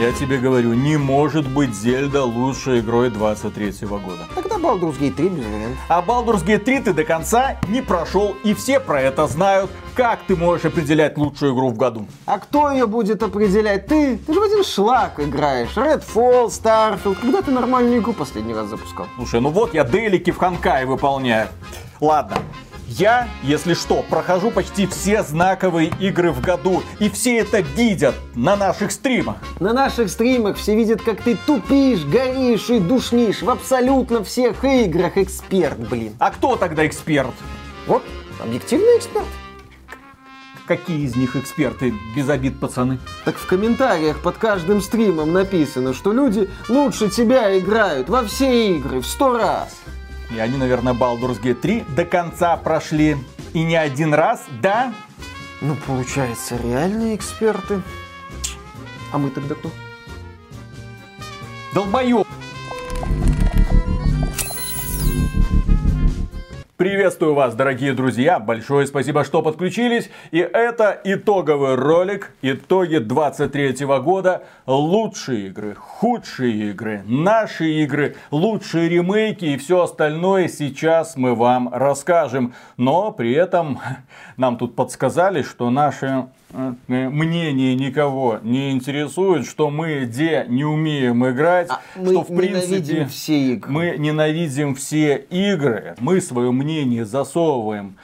Я тебе говорю, не может быть Зельда лучшей игрой 23 года. Тогда Baldur's Gate 3 без вариантов. А Baldur's Gate 3 ты до конца не прошел, и все про это знают. Как ты можешь определять лучшую игру в году? А кто ее будет определять? Ты? Ты же в один шлак играешь. Redfall, Starfield. Когда ты нормальную игру последний раз запускал? Слушай, ну вот я делики в Ханкай выполняю. Ладно, я, если что, прохожу почти все знаковые игры в году, и все это видят на наших стримах. На наших стримах все видят, как ты тупишь, горишь и душнишь в абсолютно всех играх. Эксперт, блин. А кто тогда эксперт? Вот, объективный эксперт. Какие из них эксперты? Без обид, пацаны. Так в комментариях под каждым стримом написано, что люди лучше тебя играют во все игры в сто раз. И они, наверное, Baldur's Gate 3 до конца прошли. И не один раз, да? Ну, получается, реальные эксперты. А мы тогда кто? Долбоёб! Приветствую вас, дорогие друзья! Большое спасибо, что подключились. И это итоговый ролик, итоги 23 года. Лучшие игры, худшие игры, наши игры, лучшие ремейки и все остальное сейчас мы вам расскажем. Но при этом нам тут подсказали, что наши мнение никого не интересует, что мы где не умеем играть, а что в принципе все игры. мы ненавидим все игры, мы свое мнение засовываем.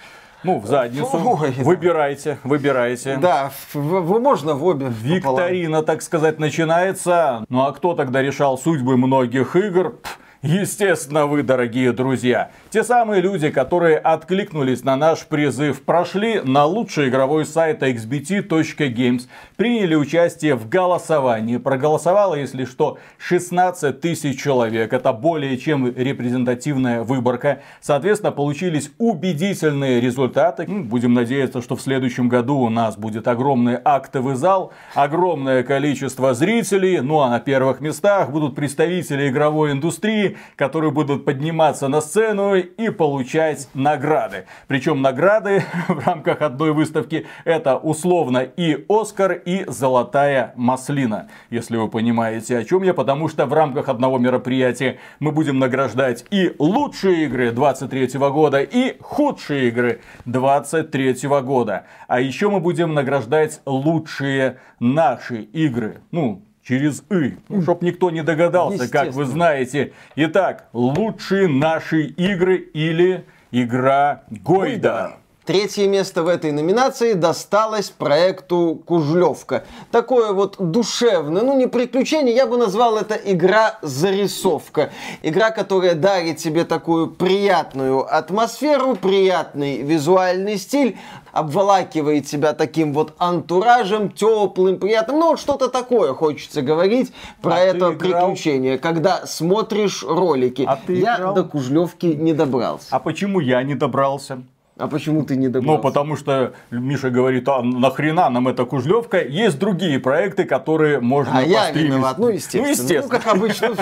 Ну, в задницу. Ой, выбирайте, выбирайте. Да, вы можно в обе. Викторина, так сказать, начинается. Ну а кто тогда решал судьбы многих игр? Пфф, Естественно, вы, дорогие друзья. Те самые люди, которые откликнулись на наш призыв, прошли на лучший игровой сайт xbt.games, приняли участие в голосовании. Проголосовало, если что, 16 тысяч человек. Это более чем репрезентативная выборка. Соответственно, получились убедительные результаты. Будем надеяться, что в следующем году у нас будет огромный актовый зал, огромное количество зрителей. Ну а на первых местах будут представители игровой индустрии, которые будут подниматься на сцену и получать награды. Причем награды в рамках одной выставки это условно и Оскар, и Золотая Маслина. Если вы понимаете, о чем я. Потому что в рамках одного мероприятия мы будем награждать и лучшие игры 23 года, и худшие игры 23 года. А еще мы будем награждать лучшие наши игры. Ну, через «и», ну, чтоб никто не догадался, как вы знаете. Итак, лучшие наши игры или игра Гойда. Третье место в этой номинации досталось проекту Кужлевка. Такое вот душевное, ну не приключение, я бы назвал это игра-зарисовка. Игра, которая дарит тебе такую приятную атмосферу, приятный визуальный стиль, обволакивает тебя таким вот антуражем, теплым, приятным. Ну, вот что-то такое хочется говорить про а это приключение, когда смотришь ролики. А я играл? до Кужлевки не добрался. А почему я не добрался? А почему ты не добрался? Ну, потому что Миша говорит, а нахрена нам эта Кужлевка? Есть другие проекты, которые можно А я виноват, ну естественно. Ну, естественно. Ну, как обычно.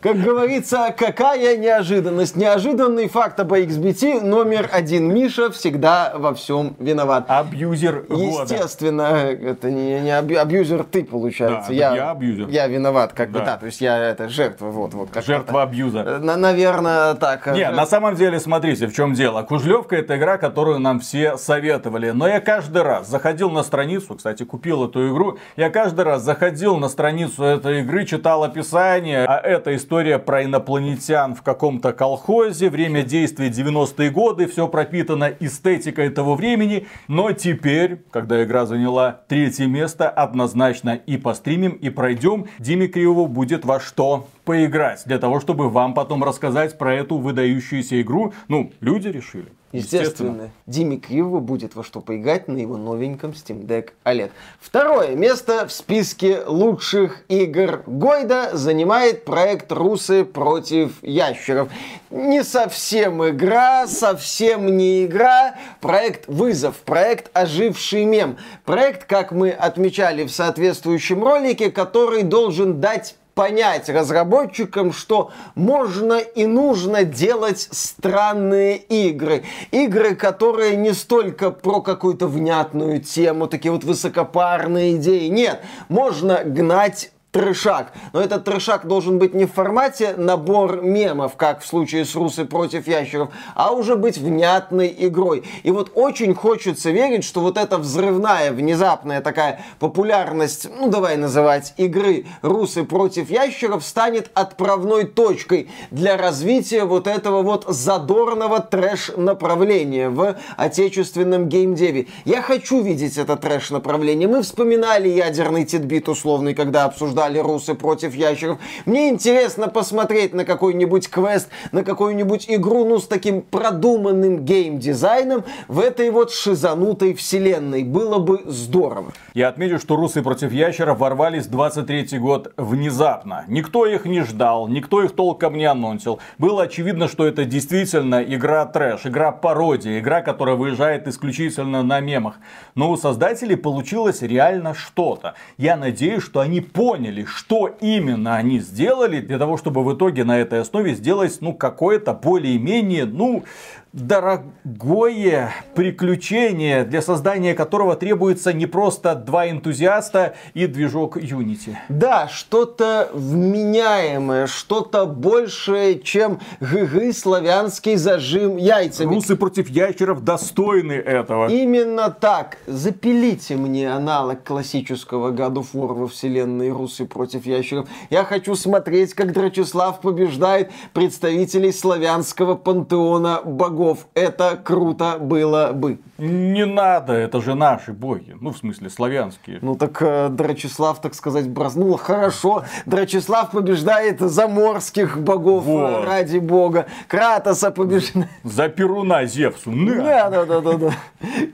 Как говорится, какая неожиданность. Неожиданный факт об XBT номер один. Миша всегда во всем виноват. Абьюзер Естественно, это не, абьюзер ты, получается. Я, абьюзер. Я виноват, как бы, да. То есть я это жертва, вот, вот. Жертва абьюза. Наверное, так. Не, на самом деле, смотрите, в чем чем дело. Кужлевка это игра, которую нам все советовали. Но я каждый раз заходил на страницу, кстати, купил эту игру, я каждый раз заходил на страницу этой игры, читал описание, а это история про инопланетян в каком-то колхозе, время действия 90-е годы, все пропитано эстетикой того времени. Но теперь, когда игра заняла третье место, однозначно и постримим, и пройдем, Диме Кривову будет во что поиграть, для того, чтобы вам потом рассказать про эту выдающуюся игру. Ну, решили. Естественно. Естественно. Диме Кривову будет во что поиграть на его новеньком Steam Deck OLED. Второе место в списке лучших игр Гойда занимает проект Русы против ящеров. Не совсем игра, совсем не игра. Проект Вызов, проект Оживший мем. Проект, как мы отмечали в соответствующем ролике, который должен дать понять разработчикам, что можно и нужно делать странные игры. Игры, которые не столько про какую-то внятную тему, такие вот высокопарные идеи. Нет, можно гнать трешак. Но этот трешак должен быть не в формате набор мемов, как в случае с Русы против ящеров, а уже быть внятной игрой. И вот очень хочется верить, что вот эта взрывная, внезапная такая популярность, ну давай называть, игры Русы против ящеров станет отправной точкой для развития вот этого вот задорного трэш-направления в отечественном геймдеве. Я хочу видеть это трэш-направление. Мы вспоминали ядерный титбит условный, когда обсуждали обсуждали русы против ящеров. Мне интересно посмотреть на какой-нибудь квест, на какую-нибудь игру, ну, с таким продуманным геймдизайном в этой вот шизанутой вселенной. Было бы здорово. Я отмечу, что русы против ящеров ворвались в 23 год внезапно. Никто их не ждал, никто их толком не анонсил. Было очевидно, что это действительно игра трэш, игра пародия, игра, которая выезжает исключительно на мемах. Но у создателей получилось реально что-то. Я надеюсь, что они поняли, поняли, что именно они сделали для того, чтобы в итоге на этой основе сделать, ну, какое-то более-менее, ну, дорогое приключение, для создания которого требуется не просто два энтузиаста и движок Unity. Да, что-то вменяемое, что-то большее, чем ГГ славянский зажим яйцами. Русы против ящеров достойны этого. Именно так. Запилите мне аналог классического God of War во вселенной Русы против ящеров. Я хочу смотреть, как Драчеслав побеждает представителей славянского пантеона богов богов. Это круто было бы. Не надо, это же наши боги. Ну, в смысле, славянские. Ну, так э, Драчеслав, так сказать, бразнул. Хорошо, Драчеслав побеждает заморских богов э, вот. ради бога. Кратоса побеждает. За Перуна Зевсу. Да, да, да, да, да.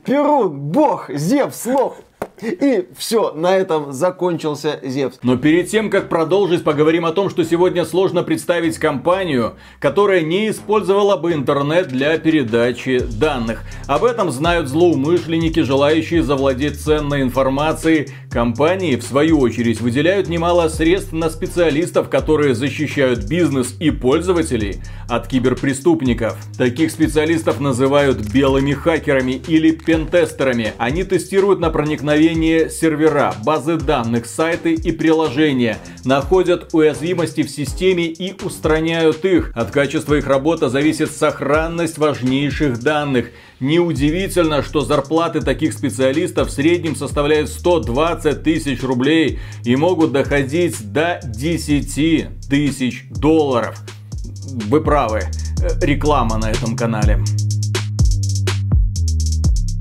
Перун, бог, Зевс, лох. И все, на этом закончился Зевс. Но перед тем, как продолжить, поговорим о том, что сегодня сложно представить компанию, которая не использовала бы интернет для передачи данных. Об этом знают злоумышленники, желающие завладеть ценной информацией. Компании, в свою очередь, выделяют немало средств на специалистов, которые защищают бизнес и пользователей от киберпреступников. Таких специалистов называют белыми хакерами или пентестерами. Они тестируют на проникновение управление сервера, базы данных, сайты и приложения, находят уязвимости в системе и устраняют их. От качества их работы зависит сохранность важнейших данных. Неудивительно, что зарплаты таких специалистов в среднем составляют 120 тысяч рублей и могут доходить до 10 тысяч долларов. Вы правы, реклама на этом канале.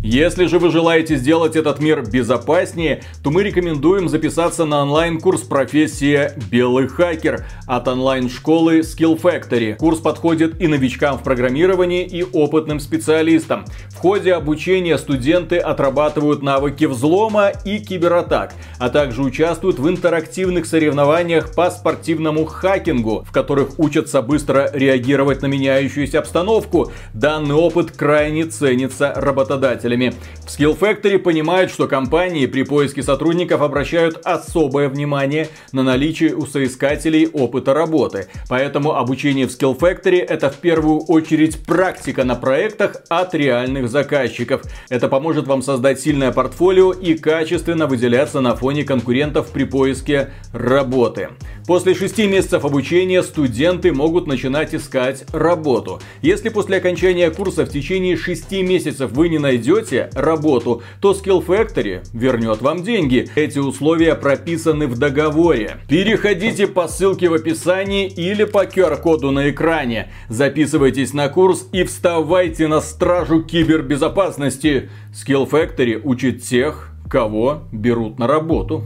Если же вы желаете сделать этот мир безопаснее, то мы рекомендуем записаться на онлайн-курс профессия «Белый хакер» от онлайн-школы Skill Factory. Курс подходит и новичкам в программировании, и опытным специалистам. В ходе обучения студенты отрабатывают навыки взлома и кибератак, а также участвуют в интерактивных соревнованиях по спортивному хакингу, в которых учатся быстро реагировать на меняющуюся обстановку. Данный опыт крайне ценится работодателями работодателями. В Skill Factory понимают, что компании при поиске сотрудников обращают особое внимание на наличие у соискателей опыта работы. Поэтому обучение в Skill Factory это в первую очередь практика на проектах от реальных заказчиков. Это поможет вам создать сильное портфолио и качественно выделяться на фоне конкурентов при поиске работы. После шести месяцев обучения студенты могут начинать искать работу. Если после окончания курса в течение шести месяцев вы не найдете работу, то Skill Factory вернет вам деньги. Эти условия прописаны в договоре. Переходите по ссылке в описании или по QR-коду на экране. Записывайтесь на курс и вставайте на стражу кибербезопасности. Skill Factory учит тех, кого берут на работу.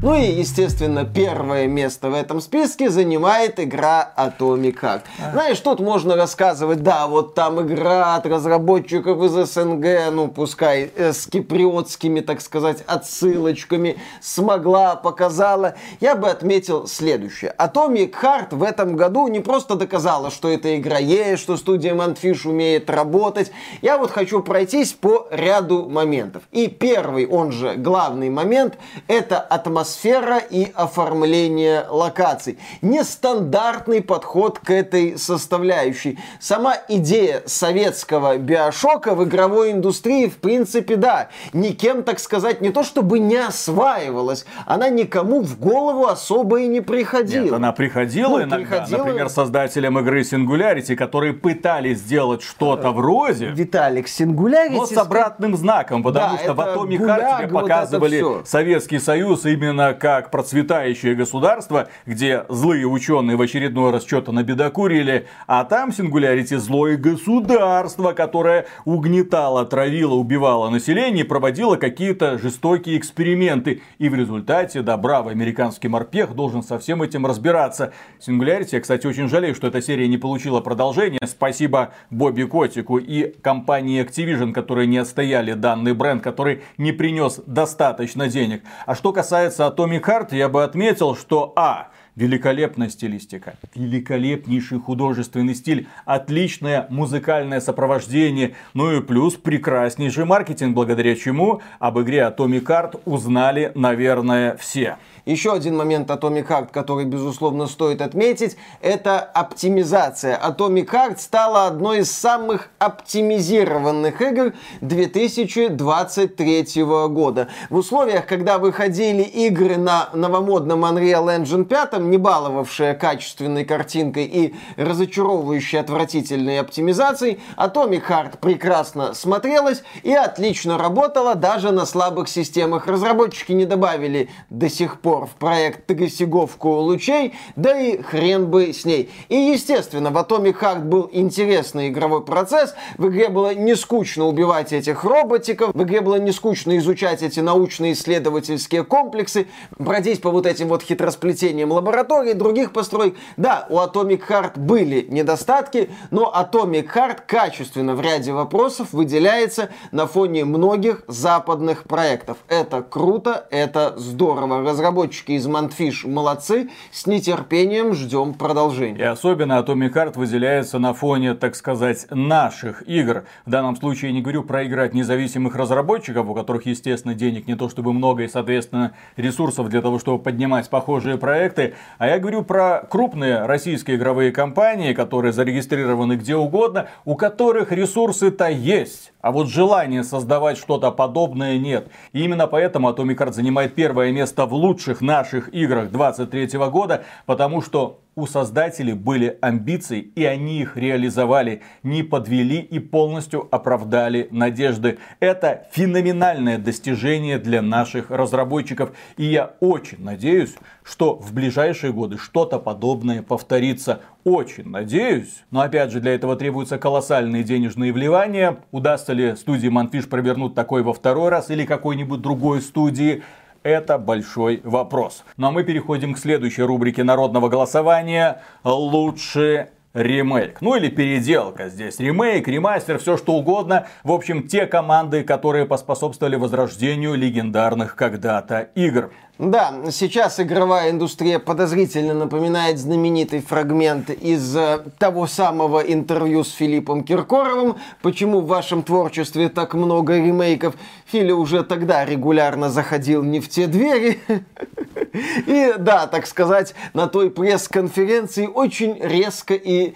Ну и, естественно, первое место в этом списке занимает игра Atomic. А. Знаешь, тут можно рассказывать, да, вот там игра от разработчиков из СНГ, ну, пускай э, с киприотскими, так сказать, отсылочками, смогла, показала. Я бы отметил следующее. Atomic Heart в этом году не просто доказала, что эта игра есть, что студия Manfish умеет работать. Я вот хочу пройтись по ряду моментов. И первый, он же главный момент, это атмосфера атмосфера и оформление локаций. Нестандартный подход к этой составляющей. Сама идея советского биошока в игровой индустрии, в принципе, да, никем, так сказать, не то чтобы не осваивалась, она никому в голову особо и не приходила. Нет, она приходила ну, иногда. Приходила... Например, создателям игры Singularity, которые пытались сделать что-то вроде... Виталик, Singularity... Но с обратным знаком, потому да, что в Atomic Heart тебе показывали вот Советский Союз именно как процветающее государство, где злые ученые в очередной раз что-то набедокурили, а там Singularity злое государство, которое угнетало, травило, убивало население проводило какие-то жестокие эксперименты. И в результате, да, бравый американский морпех должен со всем этим разбираться. Singularity, я, кстати, очень жалею, что эта серия не получила продолжения. Спасибо Бобби Котику и компании Activision, которые не отстояли данный бренд, который не принес достаточно денег. А что касается Atomic Heart, я бы отметил, что А. Великолепная стилистика, великолепнейший художественный стиль, отличное музыкальное сопровождение, ну и плюс прекраснейший маркетинг, благодаря чему об игре Atomic Heart узнали, наверное, все. Еще один момент Atomic Heart, который, безусловно, стоит отметить, это оптимизация. Atomic Heart стала одной из самых оптимизированных игр 2023 года. В условиях, когда выходили игры на новомодном Unreal Engine 5, не баловавшие качественной картинкой и разочаровывающей отвратительной оптимизацией, Atomic Heart прекрасно смотрелась и отлично работала даже на слабых системах. Разработчики не добавили до сих пор в проект тагосиговку лучей, да и хрен бы с ней. И, естественно, в Atomic Heart был интересный игровой процесс, в игре было не скучно убивать этих роботиков, в игре было не скучно изучать эти научно-исследовательские комплексы, бродить по вот этим вот хитросплетениям лабораторий, других построек. Да, у Atomic Heart были недостатки, но Atomic Heart качественно в ряде вопросов выделяется на фоне многих западных проектов. Это круто, это здорово. Разработчики из Montfish молодцы, с нетерпением ждем продолжения. И особенно Atomic Heart выделяется на фоне, так сказать, наших игр. В данном случае я не говорю про игры от независимых разработчиков, у которых, естественно, денег не то чтобы много и, соответственно, ресурсов для того, чтобы поднимать похожие проекты, а я говорю про крупные российские игровые компании, которые зарегистрированы где угодно, у которых ресурсы-то есть. А вот желания создавать что-то подобное нет. И именно поэтому Atomic Heart занимает первое место в лучших наших играх 23 года, потому что у создателей были амбиции, и они их реализовали, не подвели и полностью оправдали надежды. Это феноменальное достижение для наших разработчиков. И я очень надеюсь, что в ближайшие годы что-то подобное повторится. Очень надеюсь. Но опять же, для этого требуются колоссальные денежные вливания. Удастся ли студии Манфиш провернуть такой во второй раз или какой-нибудь другой студии? Это большой вопрос. Ну а мы переходим к следующей рубрике народного голосования. Лучший ремейк. Ну или переделка здесь. Ремейк, ремастер, все что угодно. В общем, те команды, которые поспособствовали возрождению легендарных когда-то игр. Да, сейчас игровая индустрия подозрительно напоминает знаменитый фрагмент из э, того самого интервью с Филиппом Киркоровым. Почему в вашем творчестве так много ремейков? Фили уже тогда регулярно заходил не в те двери. И да, так сказать, на той пресс-конференции очень резко и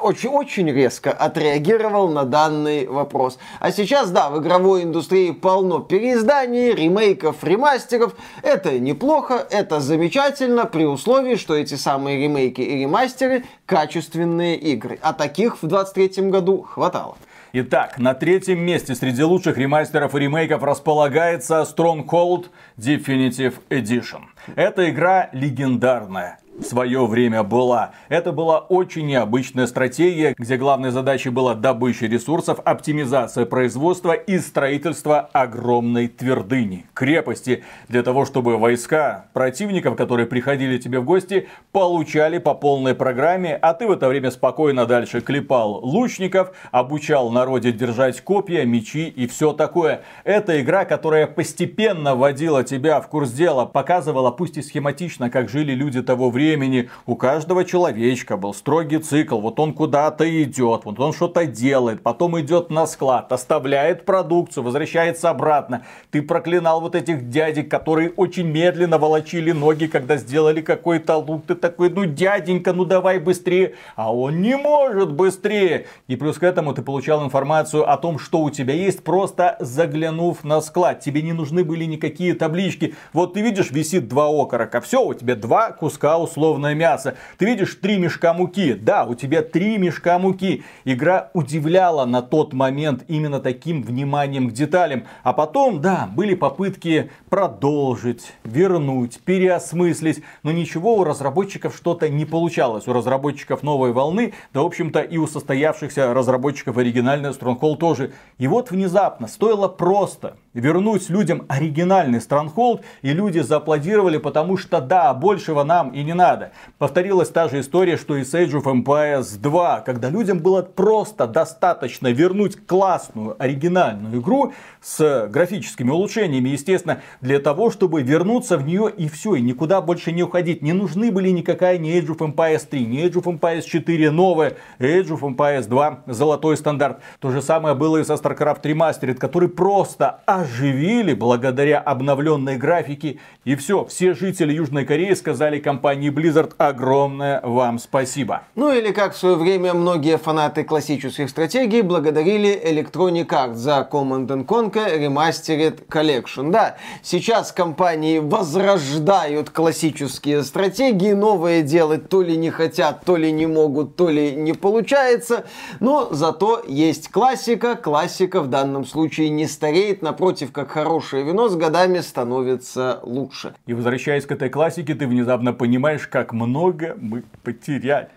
очень-очень э, резко отреагировал на данный вопрос. А сейчас, да, в игровой индустрии полно переизданий, ремейков, ремастеров. Это неплохо, это замечательно, при условии, что эти самые ремейки и ремастеры качественные игры. А таких в 23 году хватало. Итак, на третьем месте среди лучших ремастеров и ремейков располагается Stronghold Definitive Edition. Эта игра легендарная в свое время была. Это была очень необычная стратегия, где главной задачей была добыча ресурсов, оптимизация производства и строительство огромной твердыни, крепости, для того, чтобы войска противников, которые приходили тебе в гости, получали по полной программе, а ты в это время спокойно дальше клепал лучников, обучал народе держать копья, мечи и все такое. Это игра, которая постепенно вводила тебя в курс дела, показывала, пусть и схематично, как жили люди того времени, времени у каждого человечка был строгий цикл. Вот он куда-то идет, вот он что-то делает, потом идет на склад, оставляет продукцию, возвращается обратно. Ты проклинал вот этих дядек, которые очень медленно волочили ноги, когда сделали какой-то лук. Ты такой, ну дяденька, ну давай быстрее. А он не может быстрее. И плюс к этому ты получал информацию о том, что у тебя есть, просто заглянув на склад. Тебе не нужны были никакие таблички. Вот ты видишь, висит два окорока. Все, у тебя два куска условное мясо. Ты видишь три мешка муки. Да, у тебя три мешка муки. Игра удивляла на тот момент именно таким вниманием к деталям. А потом, да, были попытки продолжить, вернуть, переосмыслить. Но ничего у разработчиков что-то не получалось. У разработчиков новой волны, да, в общем-то, и у состоявшихся разработчиков оригинальной Stronghold тоже. И вот внезапно стоило просто вернуть людям оригинальный Stronghold, и люди зааплодировали, потому что да, большего нам и не надо. Повторилась та же история, что и с Age of Empires 2, когда людям было просто достаточно вернуть классную оригинальную игру с графическими улучшениями, естественно, для того, чтобы вернуться в нее и все, и никуда больше не уходить. Не нужны были никакая ни Age of Empires 3, ни Age of Empires 4 новая, Age of Empires 2 золотой стандарт. То же самое было и со StarCraft Remastered, который просто оживили благодаря обновленной графике. И все, все жители Южной Кореи сказали компании Blizzard огромное вам спасибо. Ну или как в свое время многие фанаты классических стратегий благодарили Electronic Arts за Command Conquer Remastered Collection. Да, сейчас компании возрождают классические стратегии, новые делать то ли не хотят, то ли не могут, то ли не получается, но зато есть классика, классика в данном случае не стареет, напротив напротив, как хорошее вино, с годами становится лучше. И возвращаясь к этой классике, ты внезапно понимаешь, как много мы потеряли.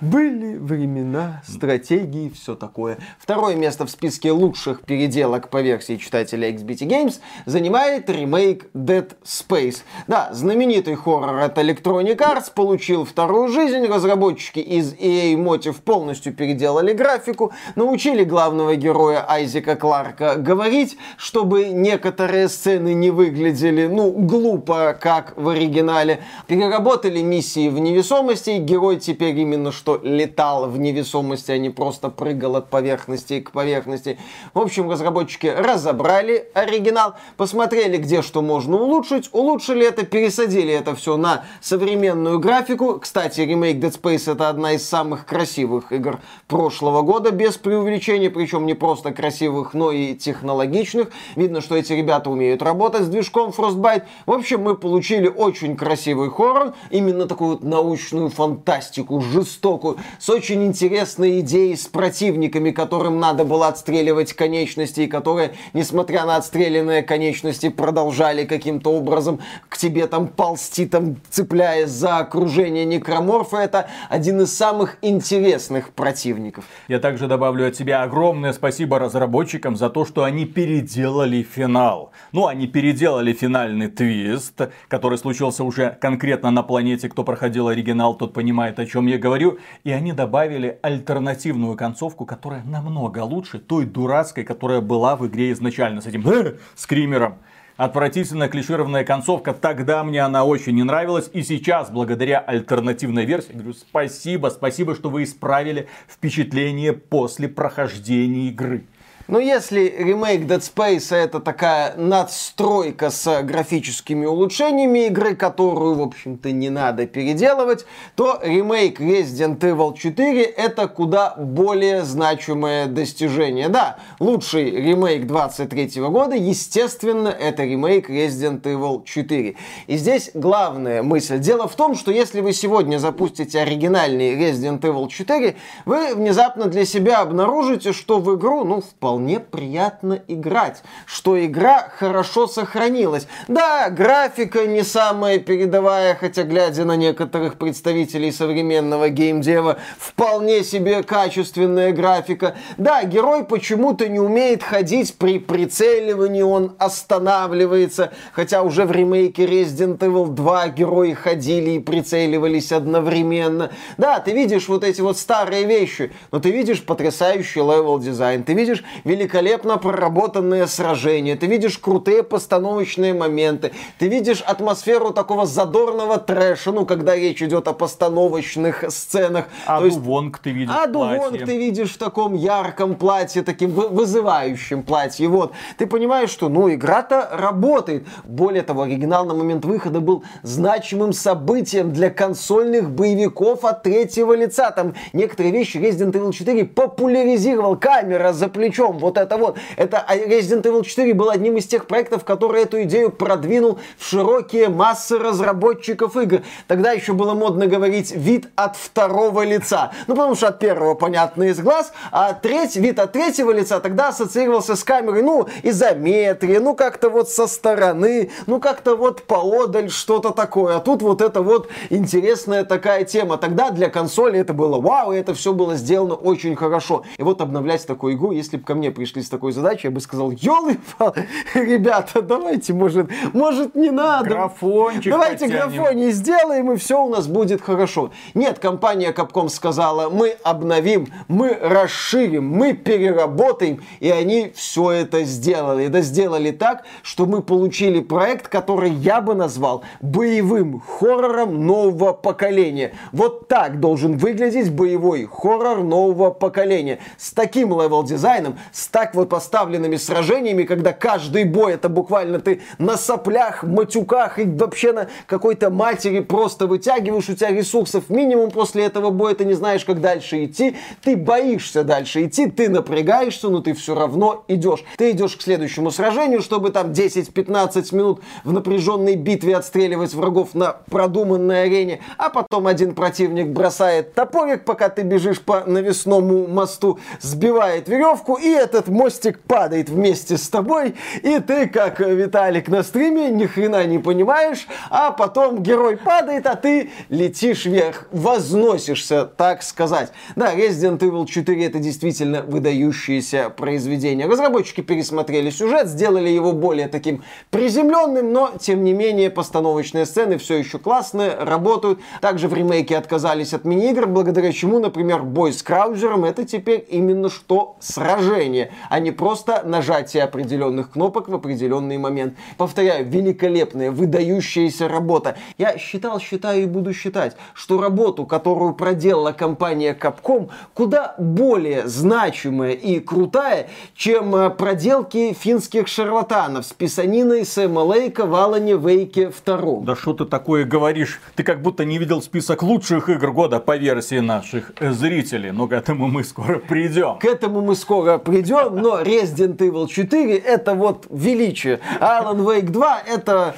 Были времена, стратегии, все такое. Второе место в списке лучших переделок по версии читателя XBT Games занимает ремейк Dead Space. Да, знаменитый хоррор от Electronic Arts получил вторую жизнь. Разработчики из EA Motive полностью переделали графику, научили главного героя Айзека Кларка говорить, чтобы некоторые сцены не выглядели, ну, глупо, как в оригинале. Переработали миссии в невесомости, герой теперь именно что летал в невесомости, а не просто прыгал от поверхности к поверхности. В общем, разработчики разобрали оригинал, посмотрели, где что можно улучшить, улучшили это, пересадили это все на современную графику. Кстати, ремейк Dead Space это одна из самых красивых игр прошлого года, без преувеличения, причем не просто красивых, но и технологичных. Видно, что эти ребята умеют работать с движком Frostbite. В общем, мы получили очень красивый хоррор, именно такую вот научную фантастику, жестокую, с очень интересной идеей с противниками, которым надо было отстреливать конечности, и которые, несмотря на отстрелянные конечности, продолжали каким-то образом к тебе там ползти, там цепляясь за окружение некроморфа. Это один из самых интересных противников. Я также добавлю от себя огромное спасибо разработчикам за то, что они переделали финал. Ну, они переделали финальный твист, который случился уже конкретно на планете. Кто проходил оригинал, тот понимает, о чем я говорю. И они добавили альтернативную концовку, которая намного лучше той дурацкой, которая была в игре изначально с этим э, скримером. Отвратительная клишированная концовка, тогда мне она очень не нравилась. И сейчас, благодаря альтернативной версии, говорю спасибо, спасибо, что вы исправили впечатление после прохождения игры. Но если ремейк Dead Space это такая надстройка с графическими улучшениями игры, которую, в общем-то, не надо переделывать, то ремейк Resident Evil 4 это куда более значимое достижение. Да, лучший ремейк 23 года, естественно, это ремейк Resident Evil 4. И здесь главная мысль. Дело в том, что если вы сегодня запустите оригинальный Resident Evil 4, вы внезапно для себя обнаружите, что в игру, ну, вполне вполне приятно играть, что игра хорошо сохранилась. Да, графика не самая передовая, хотя глядя на некоторых представителей современного геймдева, вполне себе качественная графика. Да, герой почему-то не умеет ходить при прицеливании, он останавливается, хотя уже в ремейке Resident Evil 2 герои ходили и прицеливались одновременно. Да, ты видишь вот эти вот старые вещи, но ты видишь потрясающий level design, ты видишь великолепно проработанные сражения, ты видишь крутые постановочные моменты, ты видишь атмосферу такого задорного трэша, ну, когда речь идет о постановочных сценах. Аду есть, Вонг ты видишь Аду Вонг ты видишь в таком ярком платье, таким вызывающем платье. Вот. Ты понимаешь, что, ну, игра-то работает. Более того, оригинал на момент выхода был значимым событием для консольных боевиков от третьего лица. Там некоторые вещи Resident Evil 4 популяризировал. Камера за плечом, вот это вот. Это Resident Evil 4 был одним из тех проектов, который эту идею продвинул в широкие массы разработчиков игр. Тогда еще было модно говорить вид от второго лица. Ну, потому что от первого, понятно, из глаз, а треть, вид от третьего лица тогда ассоциировался с камерой, ну, изометрия, ну, как-то вот со стороны, ну, как-то вот поодаль что-то такое. А тут вот это вот интересная такая тема. Тогда для консоли это было вау, и это все было сделано очень хорошо. И вот обновлять такую игру, если бы ко мне пришли с такой задачей, я бы сказал, елы ребята, давайте, может, может не надо. Графончик Давайте графоний сделаем, и все у нас будет хорошо. Нет, компания Capcom сказала, мы обновим, мы расширим, мы переработаем, и они все это сделали. Это сделали так, что мы получили проект, который я бы назвал боевым хоррором нового поколения. Вот так должен выглядеть боевой хоррор нового поколения. С таким левел-дизайном, с так вот поставленными сражениями, когда каждый бой это буквально ты на соплях, матюках и вообще на какой-то матери просто вытягиваешь, у тебя ресурсов минимум после этого боя, ты не знаешь, как дальше идти, ты боишься дальше идти, ты напрягаешься, но ты все равно идешь. Ты идешь к следующему сражению, чтобы там 10-15 минут в напряженной битве отстреливать врагов на продуманной арене, а потом один противник бросает топорик, пока ты бежишь по навесному мосту, сбивает веревку, и этот мостик падает вместе с тобой, и ты, как Виталик на стриме, ни хрена не понимаешь, а потом герой падает, а ты летишь вверх, возносишься, так сказать. Да, Resident Evil 4 это действительно выдающееся произведение. Разработчики пересмотрели сюжет, сделали его более таким приземленным, но тем не менее постановочные сцены все еще классные, работают. Также в ремейке отказались от мини-игр, благодаря чему, например, бой с Краузером это теперь именно что сражение, а не просто нажатие определенных кнопок в определенный момент. Повторяю, великолепная, выдающаяся работа. Я считал, считаю и буду считать, что работу, которую проделала компания Capcom, куда более значимая и крутая, чем э, проделки финских шарлатанов с писаниной Сэма Лейка в Алане Вейке 2. Да что ты такое говоришь? Ты как будто не видел список лучших игр года по версии наших э, зрителей. Но к этому мы скоро придем. К этому мы скоро придем, но Resident Evil 4 это вот величие. Alan Wake 2 это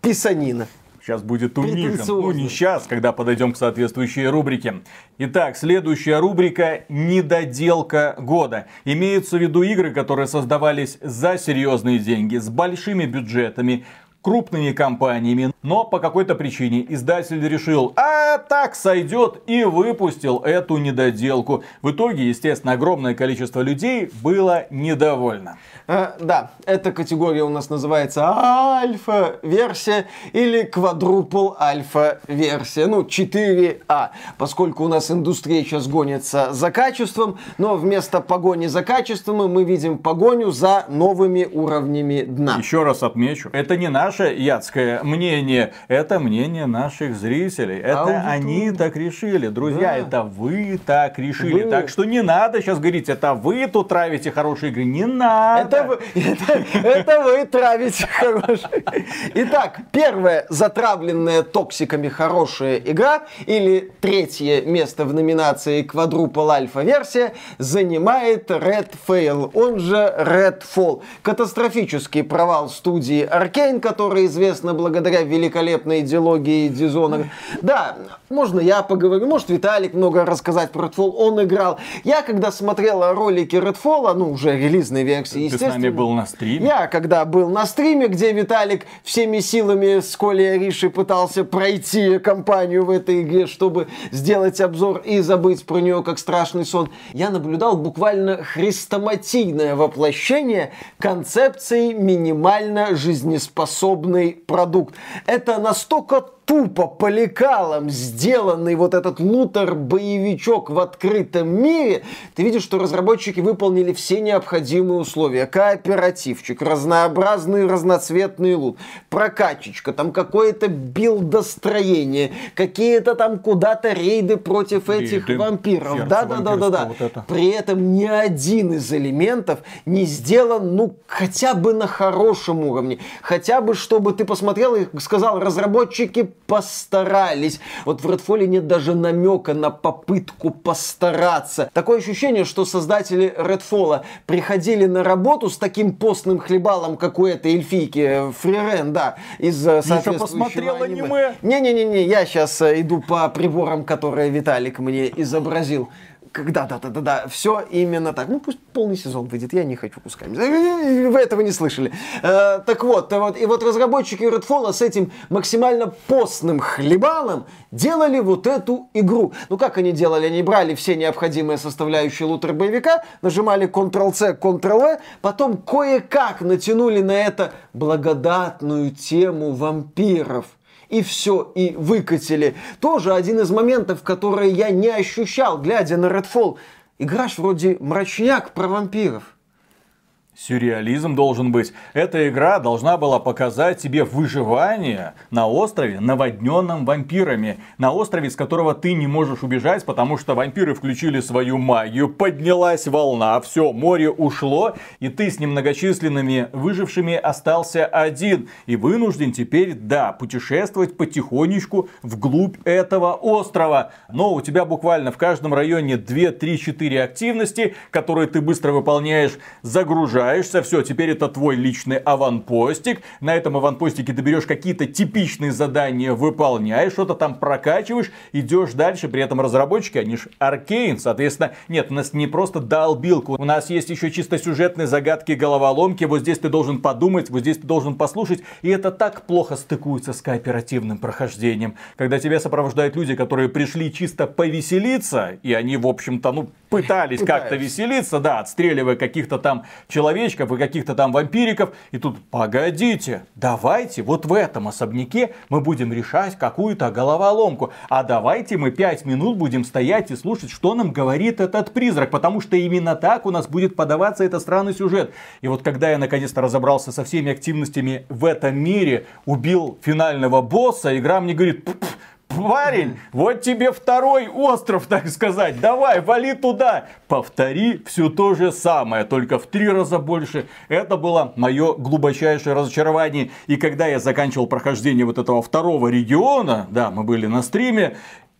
писанина. Сейчас будет унижен. Ну, не сейчас, когда подойдем к соответствующей рубрике. Итак, следующая рубрика «Недоделка года». Имеются в виду игры, которые создавались за серьезные деньги, с большими бюджетами, крупными компаниями, но по какой-то причине издатель решил, а так сойдет и выпустил эту недоделку. В итоге, естественно, огромное количество людей было недовольно. А, да, эта категория у нас называется альфа-версия или квадрупл альфа-версия, ну 4А, поскольку у нас индустрия сейчас гонится за качеством, но вместо погони за качеством мы видим погоню за новыми уровнями дна. Еще раз отмечу, это не наш наше ядское мнение, это мнение наших зрителей. Это Аудитория. они так решили. Друзья, да. это вы так решили. Вы. Так что не надо сейчас говорить, это вы тут травите хорошие игры. Не надо. Это вы, это, это вы травите хорошие. Итак, первая затравленная токсиками хорошая игра или третье место в номинации Quadruple Alpha версия занимает Red Fail, он же Redfall. Катастрофический провал студии Arkane, которая известна благодаря великолепной идеологии Дизона. Да, можно я поговорю, может Виталик много рассказать про Redfall, он играл. Я когда смотрел ролики Redfall, ну уже релизной версии, естественно. Ты с нами был на стриме? Я когда был на стриме, где Виталик всеми силами с Колей Аришей пытался пройти кампанию в этой игре, чтобы сделать обзор и забыть про нее как страшный сон, я наблюдал буквально хрестоматийное воплощение концепции минимально жизнеспособной способный продукт. Это настолько тупо по лекалам сделанный вот этот лутер-боевичок в открытом мире, ты видишь, что разработчики выполнили все необходимые условия. Кооперативчик, разнообразный разноцветный лут, прокачечка, там какое-то билдостроение, какие-то там куда-то рейды против этих рейды, вампиров. Да-да-да-да-да. Вот При этом ни один из элементов не сделан, ну, хотя бы на хорошем уровне. Хотя бы, чтобы ты посмотрел и сказал, разработчики постарались. Вот в Redfall нет даже намека на попытку постараться. Такое ощущение, что создатели Redfall приходили на работу с таким постным хлебалом, как у этой эльфийки Фрирен, да, из э, соответствующего посмотрел аниме? Не-не-не, я сейчас э, иду по приборам, которые Виталик мне изобразил. Когда, да, да, да, да, все именно так. Ну, пусть полный сезон выйдет, я не хочу кусками. Вы этого не слышали. Э, так вот, вот, и вот разработчики Redfall с этим максимально постным хлебалом делали вот эту игру. Ну, как они делали? Они брали все необходимые составляющие лутер-боевика, нажимали Ctrl-C, Ctrl-V, потом кое-как натянули на это благодатную тему вампиров и все, и выкатили. Тоже один из моментов, которые я не ощущал, глядя на Redfall. Играш вроде мрачняк про вампиров. Сюрреализм должен быть. Эта игра должна была показать тебе выживание на острове, наводненном вампирами. На острове, с которого ты не можешь убежать, потому что вампиры включили свою магию. Поднялась волна, все, море ушло, и ты с немногочисленными выжившими остался один. И вынужден теперь, да, путешествовать потихонечку вглубь этого острова. Но у тебя буквально в каждом районе 2, 3, 4 активности, которые ты быстро выполняешь, загружаешь загружаешься, все, теперь это твой личный аванпостик. На этом аванпостике ты берешь какие-то типичные задания, выполняешь, что-то там прокачиваешь, идешь дальше. При этом разработчики, они же Аркейн, соответственно, нет, у нас не просто долбилка, у нас есть еще чисто сюжетные загадки, головоломки. Вот здесь ты должен подумать, вот здесь ты должен послушать. И это так плохо стыкуется с кооперативным прохождением. Когда тебя сопровождают люди, которые пришли чисто повеселиться, и они, в общем-то, ну, пытались как-то веселиться, да, отстреливая каких-то там человечков и каких-то там вампириков. И тут, погодите, давайте вот в этом особняке мы будем решать какую-то головоломку. А давайте мы пять минут будем стоять и слушать, что нам говорит этот призрак. Потому что именно так у нас будет подаваться этот странный сюжет. И вот когда я наконец-то разобрался со всеми активностями в этом мире, убил финального босса, игра мне говорит, парень, вот тебе второй остров, так сказать. Давай, вали туда. Повтори все то же самое, только в три раза больше. Это было мое глубочайшее разочарование. И когда я заканчивал прохождение вот этого второго региона, да, мы были на стриме,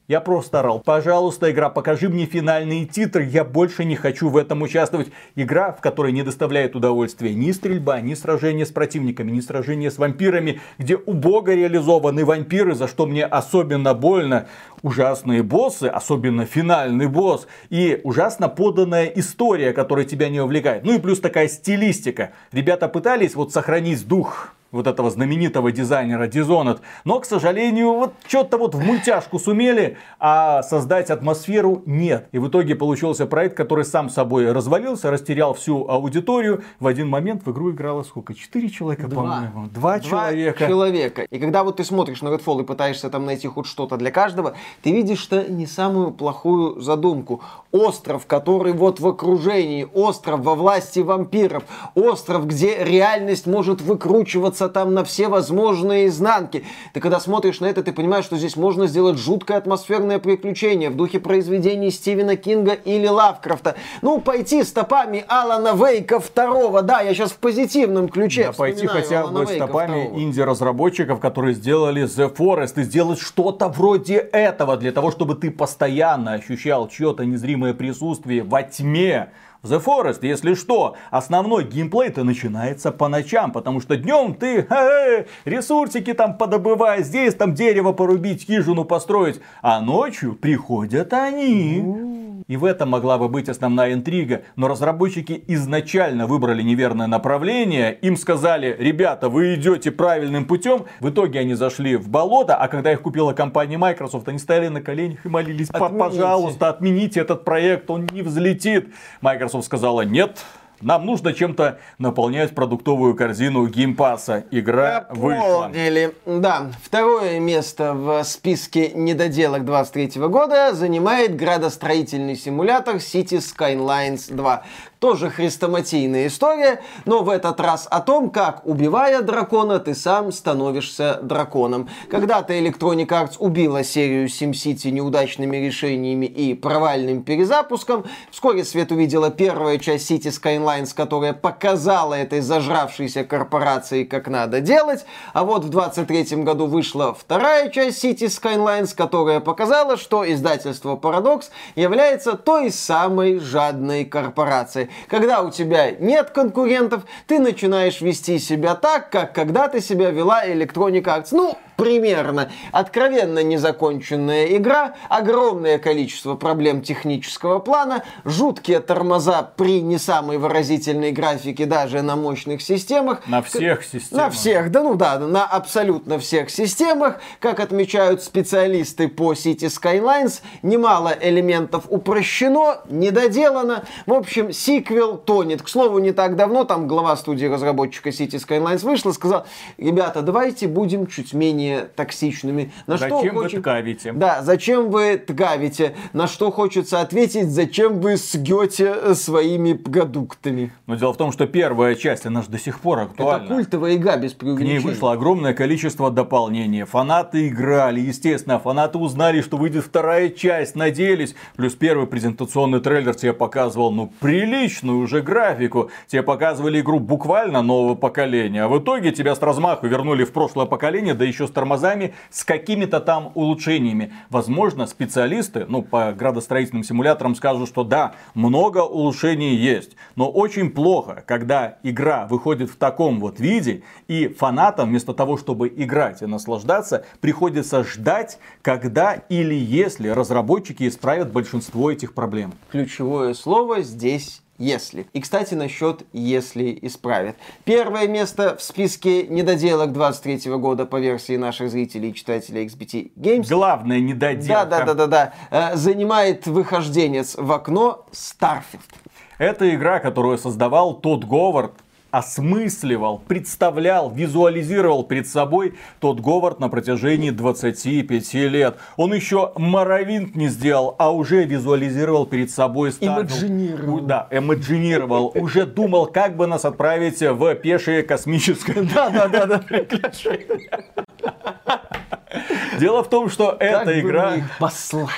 я просто орал, пожалуйста, игра, покажи мне финальные титры, я больше не хочу в этом участвовать. Игра, в которой не доставляет удовольствия ни стрельба, ни сражение с противниками, ни сражение с вампирами, где убого реализованы вампиры, за что мне особенно больно. Ужасные боссы, особенно финальный босс, и ужасно поданная история, которая тебя не увлекает. Ну и плюс такая стилистика. Ребята пытались вот сохранить дух вот этого знаменитого дизайнера Dishonored. Но, к сожалению, вот что-то вот в мультяшку сумели, а создать атмосферу нет. И в итоге получился проект, который сам собой развалился, растерял всю аудиторию. В один момент в игру играло сколько? Четыре человека, по-моему. Два, Два человека. человека. И когда вот ты смотришь на Redfall и пытаешься там найти хоть что-то для каждого, ты видишь, что не самую плохую задумку. Остров, который вот в окружении, остров во власти вампиров, остров, где реальность может выкручиваться двигаться там на все возможные изнанки. Ты когда смотришь на это, ты понимаешь, что здесь можно сделать жуткое атмосферное приключение в духе произведений Стивена Кинга или Лавкрафта. Ну, пойти стопами Алана Вейка второго. Да, я сейчас в позитивном ключе Да, пойти хотя бы стопами инди-разработчиков, которые сделали The Forest, и сделать что-то вроде этого, для того, чтобы ты постоянно ощущал чье-то незримое присутствие во тьме. The Forest, если что, основной геймплей-то начинается по ночам, потому что днем ты э, ресурсики там подобывай, здесь там дерево порубить, хижину построить, а ночью приходят они. И в этом могла бы быть основная интрига. Но разработчики изначально выбрали неверное направление. Им сказали, ребята, вы идете правильным путем. В итоге они зашли в болото, а когда их купила компания Microsoft, они стояли на коленях и молились, отмените. пожалуйста, отмените этот проект, он не взлетит. Microsoft сказала, нет, нам нужно чем-то наполнять продуктовую корзину геймпаса. Игра вышла. Да, второе место в списке недоделок 23 года занимает градостроительный симулятор City Skylines 2. Тоже хрестоматийная история, но в этот раз о том, как, убивая дракона, ты сам становишься драконом. Когда-то Electronic Arts убила серию SimCity неудачными решениями и провальным перезапуском. Вскоре свет увидела первая часть City Skylines, которая показала этой зажравшейся корпорации, как надо делать. А вот в 23 году вышла вторая часть City Skylines, которая показала, что издательство Paradox является той самой жадной корпорацией. Когда у тебя нет конкурентов, ты начинаешь вести себя так, как когда ты себя вела Electronic Arts. Ну, примерно. Откровенно незаконченная игра, огромное количество проблем технического плана, жуткие тормоза при не самой выразительной графике даже на мощных системах. На всех системах. На всех, да ну да, на абсолютно всех системах. Как отмечают специалисты по City Skylines, немало элементов упрощено, недоделано. В общем, сиквел тонет. К слову, не так давно там глава студии разработчика City Skylines вышла, сказал, ребята, давайте будем чуть менее токсичными. На зачем что вы хочет... ткавите? Да, зачем вы ткавите? На что хочется ответить, зачем вы сгете своими продуктами? Но дело в том, что первая часть, она же до сих пор актуальна. Это культовая игра без преувеличения. К ней вышло огромное количество дополнений. Фанаты играли, естественно, фанаты узнали, что выйдет вторая часть, надеялись. Плюс первый презентационный трейлер тебе показывал, ну, приличную уже графику. Тебе показывали игру буквально нового поколения. А в итоге тебя с размаху вернули в прошлое поколение, да еще с тормозами, с какими-то там улучшениями. Возможно, специалисты, ну, по градостроительным симуляторам скажут, что да, много улучшений есть. Но очень плохо, когда игра выходит в таком вот виде, и фанатам вместо того, чтобы играть и наслаждаться, приходится ждать, когда или если разработчики исправят большинство этих проблем. Ключевое слово здесь если. И, кстати, насчет если исправят. Первое место в списке недоделок 23 года по версии наших зрителей и читателей XBT Games. Главное недоделка. Да, да, да, да, да. Э, занимает выхожденец в окно Starfield. Это игра, которую создавал тот Говард, осмысливал, представлял, визуализировал перед собой тот Говард на протяжении 25 лет. Он еще Моровинт не сделал, а уже визуализировал перед собой статую. Имаджинировал. Да, эмоджинировал. Уже думал, как бы нас отправить в пешее космическое. Да, да, да, да. Дело в том, что эта игра... послать.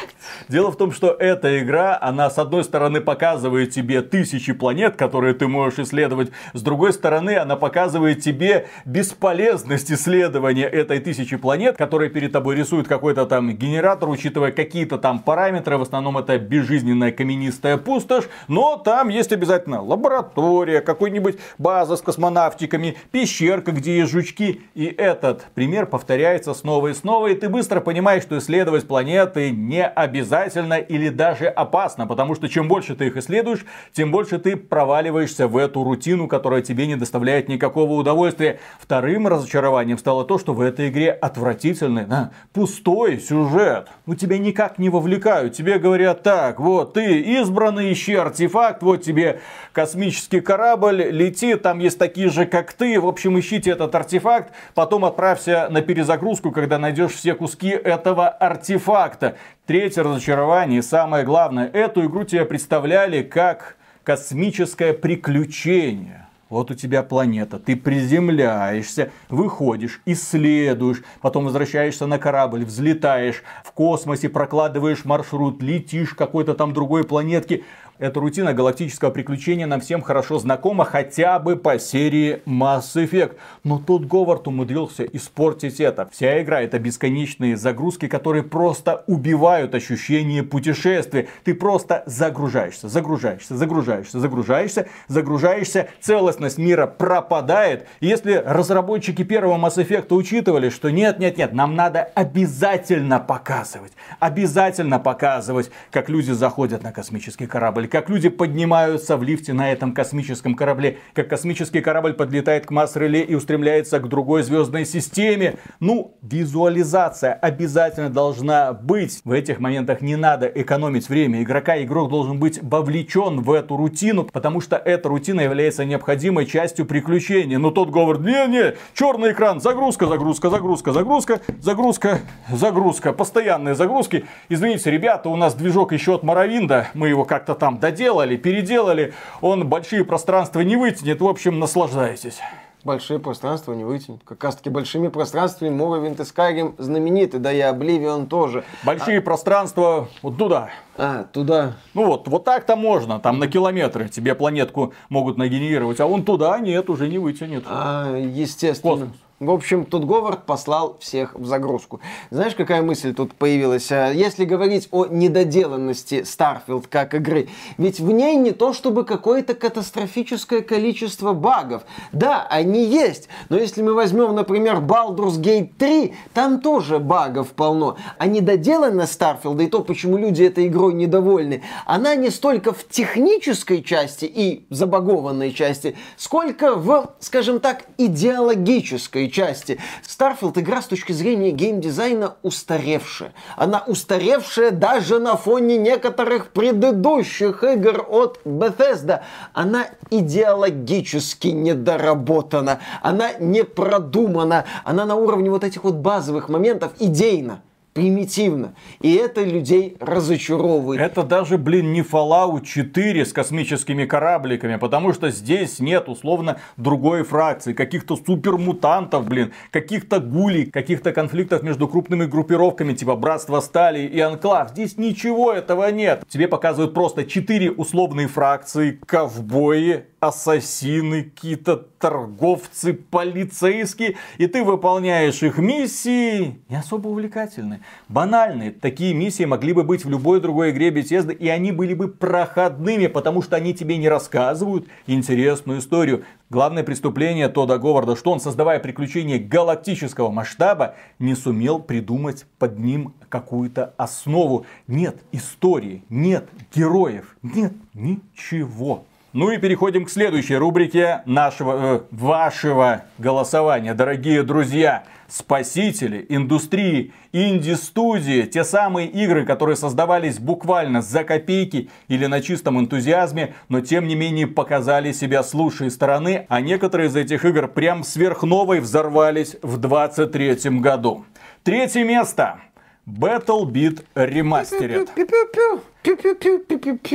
Дело в том, что эта игра, она с одной стороны показывает тебе тысячи планет, которые ты можешь исследовать, с другой стороны она показывает тебе бесполезность исследования этой тысячи планет, которые перед тобой рисует какой-то там генератор, учитывая какие-то там параметры, в основном это безжизненная каменистая пустошь, но там есть обязательно лаборатория, какой-нибудь база с космонавтиками, пещерка, где есть жучки, и этот пример повторяется снова и снова, и ты быстро понимаешь, что исследовать планеты не обязательно или даже опасно, потому что чем больше ты их исследуешь, тем больше ты проваливаешься в эту рутину, которая тебе не доставляет никакого удовольствия. Вторым разочарованием стало то, что в этой игре отвратительный, да, пустой сюжет. Ну тебя никак не вовлекают. Тебе говорят так, вот ты избранный, ищи артефакт, вот тебе космический корабль, лети, там есть такие же, как ты. В общем, ищите этот артефакт, потом отправься на перезагрузку, когда найдешь все куски этого артефакта. Третье разочарование, и самое главное, эту игру тебе представляли как космическое приключение. Вот у тебя планета, ты приземляешься, выходишь, исследуешь, потом возвращаешься на корабль, взлетаешь, в космосе прокладываешь маршрут, летишь какой-то там другой планетке. Эта рутина галактического приключения нам всем хорошо знакома хотя бы по серии Mass Effect. Но тут Говард умудрился испортить это. Вся игра это бесконечные загрузки, которые просто убивают ощущение путешествия. Ты просто загружаешься, загружаешься, загружаешься, загружаешься, загружаешься. Целостность мира пропадает. Если разработчики первого Mass Effect учитывали, что нет, нет, нет, нам надо обязательно показывать, обязательно показывать, как люди заходят на космический корабль, как люди поднимаются в лифте на этом космическом корабле, как космический корабль подлетает к масс-реле и устремляется к другой звездной системе. Ну, визуализация обязательно должна быть. В этих моментах не надо экономить время игрока. Игрок должен быть вовлечен в эту рутину, потому что эта рутина является необходимой частью приключения. Но тот говорит, не-не, черный экран, загрузка, загрузка, загрузка, загрузка, загрузка, загрузка, постоянные загрузки. Извините, ребята, у нас движок еще от Моровинда, мы его как-то там доделали, переделали, он большие пространства не вытянет, в общем, наслаждайтесь большие пространства не вытянет. Как раз таки большими пространствами и Skyrim знамениты, да и Oblivion тоже. Большие а... пространства вот туда. А, туда. Ну вот, вот так-то можно, там на километры тебе планетку могут нагенерировать, а вон туда нет, уже не вытянет. А, естественно. Космос. В общем, тут Говард послал всех в загрузку. Знаешь, какая мысль тут появилась? А, если говорить о недоделанности Starfield как игры, ведь в ней не то чтобы какое-то катастрофическое количество багов. Да, они есть, но если мы возьмем, например, Baldur's Gate 3, там тоже багов полно. А недоделанность Starfield, и то, почему люди этой игрой недовольны, она не столько в технической части и забагованной части, сколько в, скажем так, идеологической части. Starfield игра с точки зрения геймдизайна устаревшая. Она устаревшая даже на фоне некоторых предыдущих игр от Bethesda. Она идеологически недоработана. Она не продумана. Она на уровне вот этих вот базовых моментов идейно примитивно. И это людей разочаровывает. Это даже, блин, не Fallout 4 с космическими корабликами, потому что здесь нет, условно, другой фракции, каких-то супермутантов, блин, каких-то гулей, каких-то конфликтов между крупными группировками, типа Братство Стали и Анклав. Здесь ничего этого нет. Тебе показывают просто 4 условные фракции, ковбои, ассасины, какие-то торговцы, полицейские, и ты выполняешь их миссии, не особо увлекательные, банальные. Такие миссии могли бы быть в любой другой игре Bethesda, и они были бы проходными, потому что они тебе не рассказывают интересную историю. Главное преступление Тода Говарда, что он, создавая приключения галактического масштаба, не сумел придумать под ним какую-то основу. Нет истории, нет героев, нет ничего. Ну и переходим к следующей рубрике нашего, э, вашего голосования. Дорогие друзья, спасители индустрии, инди-студии, те самые игры, которые создавались буквально за копейки или на чистом энтузиазме, но тем не менее показали себя с лучшей стороны, а некоторые из этих игр прям сверхновой взорвались в 23 году. Третье место. BattleBit Remastered.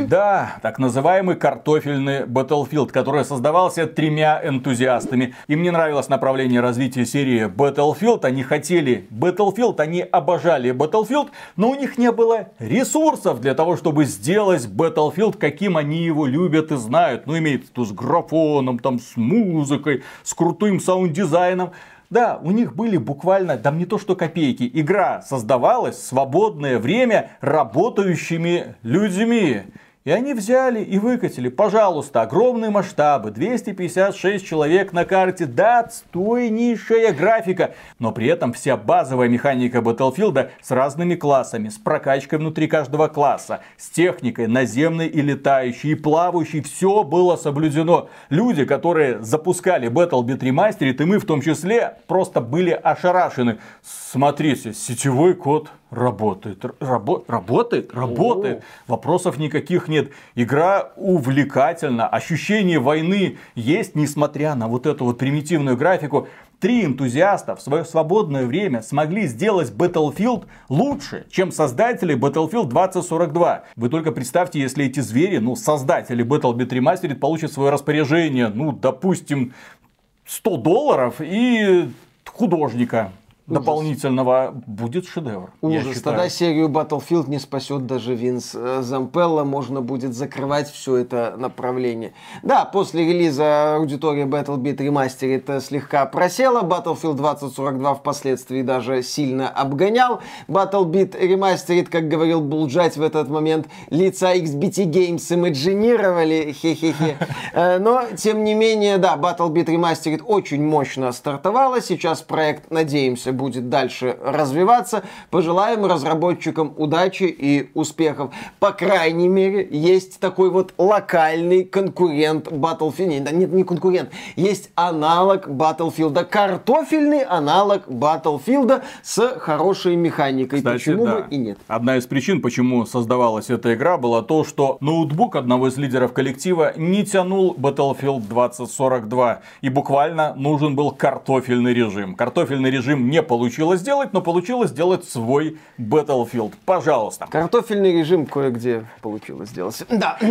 Да, так называемый картофельный Battlefield, который создавался тремя энтузиастами. Им не нравилось направление развития серии Battlefield, они хотели Battlefield, они обожали Battlefield, но у них не было ресурсов для того, чтобы сделать Battlefield, каким они его любят и знают. Ну, имеется в виду с графоном, там, с музыкой, с крутым саунд-дизайном. Да, у них были буквально, там не то что копейки, игра создавалась в свободное время работающими людьми. И они взяли и выкатили, пожалуйста, огромные масштабы, 256 человек на карте, да, отстойнейшая графика, но при этом вся базовая механика Battlefield с разными классами, с прокачкой внутри каждого класса, с техникой наземной и летающей, и плавающей, все было соблюдено. Люди, которые запускали Battlefield Remastered, и мы в том числе, просто были ошарашены. Смотрите, сетевой код работает. Рабо работает? Работает. О. Вопросов никаких нет. Игра увлекательна. Ощущение войны есть, несмотря на вот эту вот примитивную графику. Три энтузиаста в свое свободное время смогли сделать Battlefield лучше, чем создатели Battlefield 2042. Вы только представьте, если эти звери, ну, создатели Battlefield Remastered получат свое распоряжение, ну, допустим, 100 долларов и художника дополнительного будет шедевр. Ужас. Тогда серию Battlefield не спасет даже Винс э, Зампелла. Можно будет закрывать все это направление. Да, после релиза аудитория Battlebeat Remastered слегка просела. Battlefield 2042 впоследствии даже сильно обгонял. Battlebeat Remastered, как говорил Булджать в этот момент, лица XBT Games имаджинировали. Хе-хе-хе. Э, но, тем не менее, да, Battlebeat Remastered очень мощно стартовала. Сейчас проект, надеемся, будет дальше развиваться. Пожелаем разработчикам удачи и успехов. По крайней мере, есть такой вот локальный конкурент Battlefield. Нет, не конкурент. Есть аналог Battlefield. Картофельный аналог Battlefield с хорошей механикой. Кстати, Почему да. бы и нет? Одна из причин, почему создавалась эта игра, была то, что ноутбук одного из лидеров коллектива не тянул Battlefield 2042. И буквально нужен был картофельный режим. Картофельный режим не получилось сделать, но получилось сделать свой Battlefield. Пожалуйста. Картофельный режим кое-где получилось сделать. Да.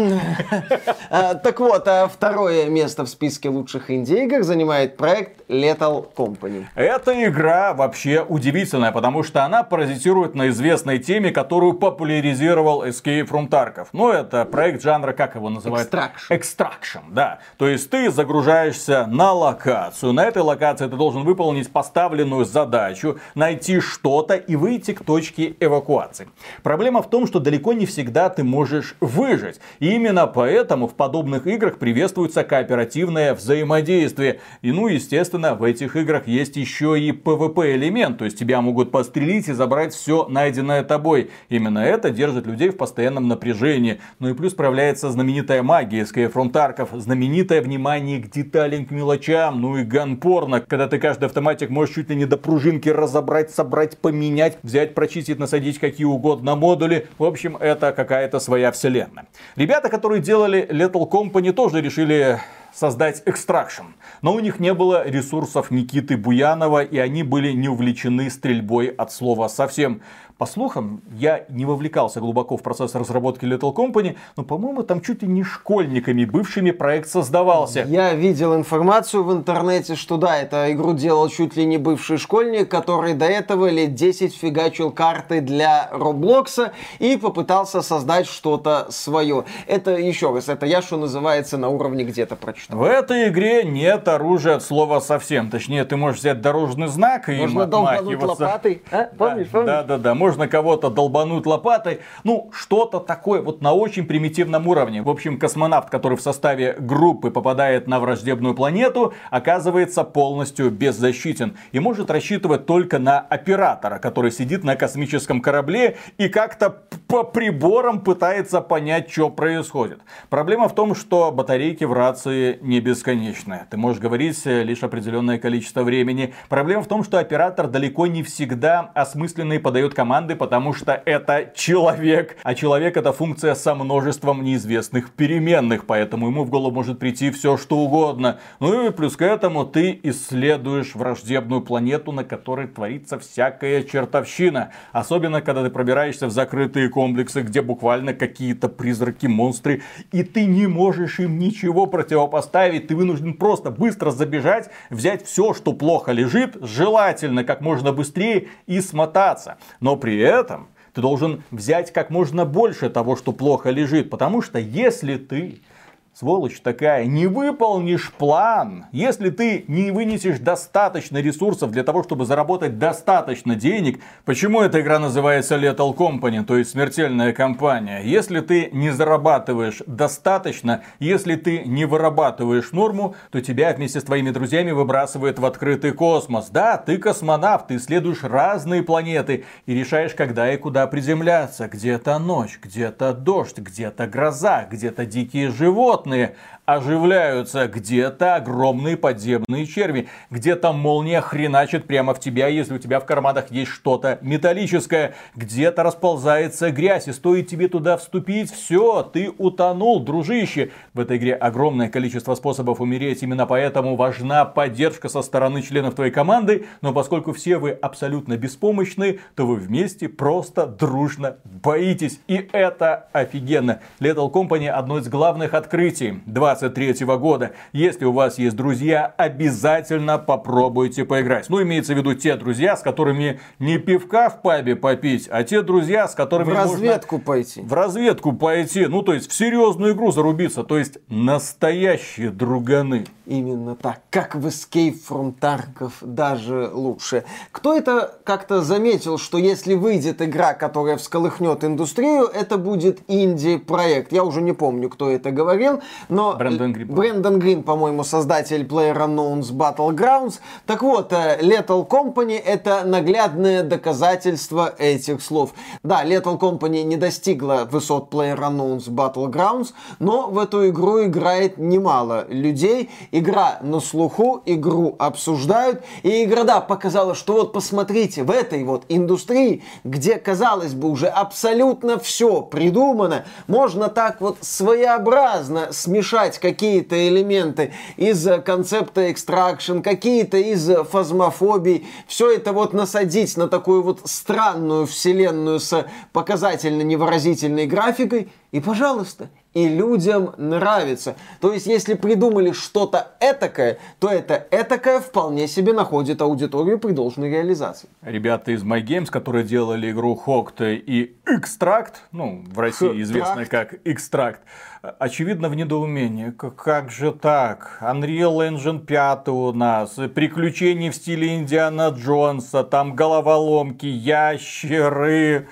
А, Так вот, а второе место в списке лучших инди-игр занимает проект Lethal Company. Эта игра вообще удивительная, потому что она паразитирует на известной теме, которую популяризировал Escape from Tarkov. Ну, это проект жанра, как его называют? Extraction. Extraction, да. То есть ты загружаешься на локацию. На этой локации ты должен выполнить поставленную задачу, найти что-то и выйти к точке эвакуации. Проблема в том, что далеко не всегда ты можешь выжить. И именно поэтому в подобных играх приветствуется кооперативное взаимодействие. И ну, естественно, в этих играх есть еще и PvP элемент. То есть тебя могут подстрелить и забрать все найденное тобой. Именно это держит людей в постоянном напряжении. Ну и плюс проявляется знаменитая магия from Tarkov. Знаменитое внимание к деталям, к мелочам. Ну и ганпорно, когда ты каждый автоматик можешь чуть ли не до пружинки разобрать, собрать, поменять, взять, прочистить, насадить какие угодно модули. В общем, это какая-то своя вселенная. Ребята, которые делали Lethal Company, тоже решили создать Extraction. Но у них не было ресурсов Никиты Буянова, и они были не увлечены стрельбой от слова совсем. По слухам, я не вовлекался глубоко в процесс разработки Little Company, но, по-моему, там чуть ли не школьниками бывшими проект создавался. Я видел информацию в интернете, что да, эту игру делал чуть ли не бывший школьник, который до этого лет 10 фигачил карты для Роблокса и попытался создать что-то свое. Это, еще раз, это я, что называется, на уровне где-то прочитал. В этой игре нет оружия от слова совсем. Точнее, ты можешь взять дорожный знак и им Можно долбануть отмахиваться. лопатой. А? Помнишь, помнишь? Да, да, да. Можно кого-то долбануть лопатой. Ну, что-то такое вот на очень примитивном уровне. В общем, космонавт, который в составе группы попадает на враждебную планету, оказывается полностью беззащитен. И может рассчитывать только на оператора, который сидит на космическом корабле и как-то по приборам пытается понять, что происходит. Проблема в том, что батарейки в рации не бесконечные. Ты можешь говорить э, лишь определенное количество времени. Проблема в том, что оператор далеко не всегда осмысленно и подает команды, потому что это человек. А человек это функция со множеством неизвестных переменных, поэтому ему в голову может прийти все что угодно. Ну и плюс к этому ты исследуешь враждебную планету, на которой творится всякая чертовщина. Особенно, когда ты пробираешься в закрытые комплексы, где буквально какие-то призраки, монстры, и ты не можешь им ничего противопоставить. Ты вынужден просто быстро забежать, взять все, что плохо лежит, желательно как можно быстрее и смотаться. Но при этом ты должен взять как можно больше того, что плохо лежит. Потому что если ты сволочь такая, не выполнишь план, если ты не вынесешь достаточно ресурсов для того, чтобы заработать достаточно денег, почему эта игра называется Lethal Company, то есть смертельная компания? Если ты не зарабатываешь достаточно, если ты не вырабатываешь норму, то тебя вместе с твоими друзьями выбрасывает в открытый космос. Да, ты космонавт, ты исследуешь разные планеты и решаешь, когда и куда приземляться. Где-то ночь, где-то дождь, где-то гроза, где-то дикие животные животные оживляются, где-то огромные подземные черви, где-то молния хреначит прямо в тебя, если у тебя в карманах есть что-то металлическое, где-то расползается грязь, и стоит тебе туда вступить, все, ты утонул, дружище. В этой игре огромное количество способов умереть, именно поэтому важна поддержка со стороны членов твоей команды, но поскольку все вы абсолютно беспомощны, то вы вместе просто дружно боитесь, и это офигенно. Lethal Company одно из главных открытий 23 года. Если у вас есть друзья, обязательно попробуйте поиграть. Ну, имеется в виду те друзья, с которыми не пивка в пабе попить, а те друзья, с которыми В можно разведку пойти. в разведку пойти, ну то есть в серьезную игру зарубиться, то есть настоящие друганы. Именно так. Как в Escape from Tarkov, даже лучше. Кто это как-то заметил, что если выйдет игра, которая всколыхнет индустрию, это будет инди-проект. Я уже не помню, кто это говорил, но... Брэндон Грин. Брэндон Грин, по-моему, создатель PlayerUnknown's Battlegrounds. Так вот, э, Lethal Company — это наглядное доказательство этих слов. Да, Lethal Company не достигла высот PlayerUnknown's Battlegrounds, но в эту игру играет немало людей. Игра на слуху, игру обсуждают, и игра, да, показала, что вот посмотрите, в этой вот индустрии, где, казалось бы, уже абсолютно все придумано, можно так вот своеобразно смешать какие-то элементы из концепта экстракшн, какие-то из фазмофобий, все это вот насадить на такую вот странную вселенную с показательно невыразительной графикой, и, пожалуйста, и людям нравится. То есть, если придумали что-то этакое, то это этакое вполне себе находит аудиторию при должной реализации. Ребята из My Games, которые делали игру Хокта и Экстракт, ну, в России известная как Экстракт, очевидно в недоумении. Как же так? Unreal Engine 5 у нас, приключения в стиле Индиана Джонса, там головоломки, ящеры.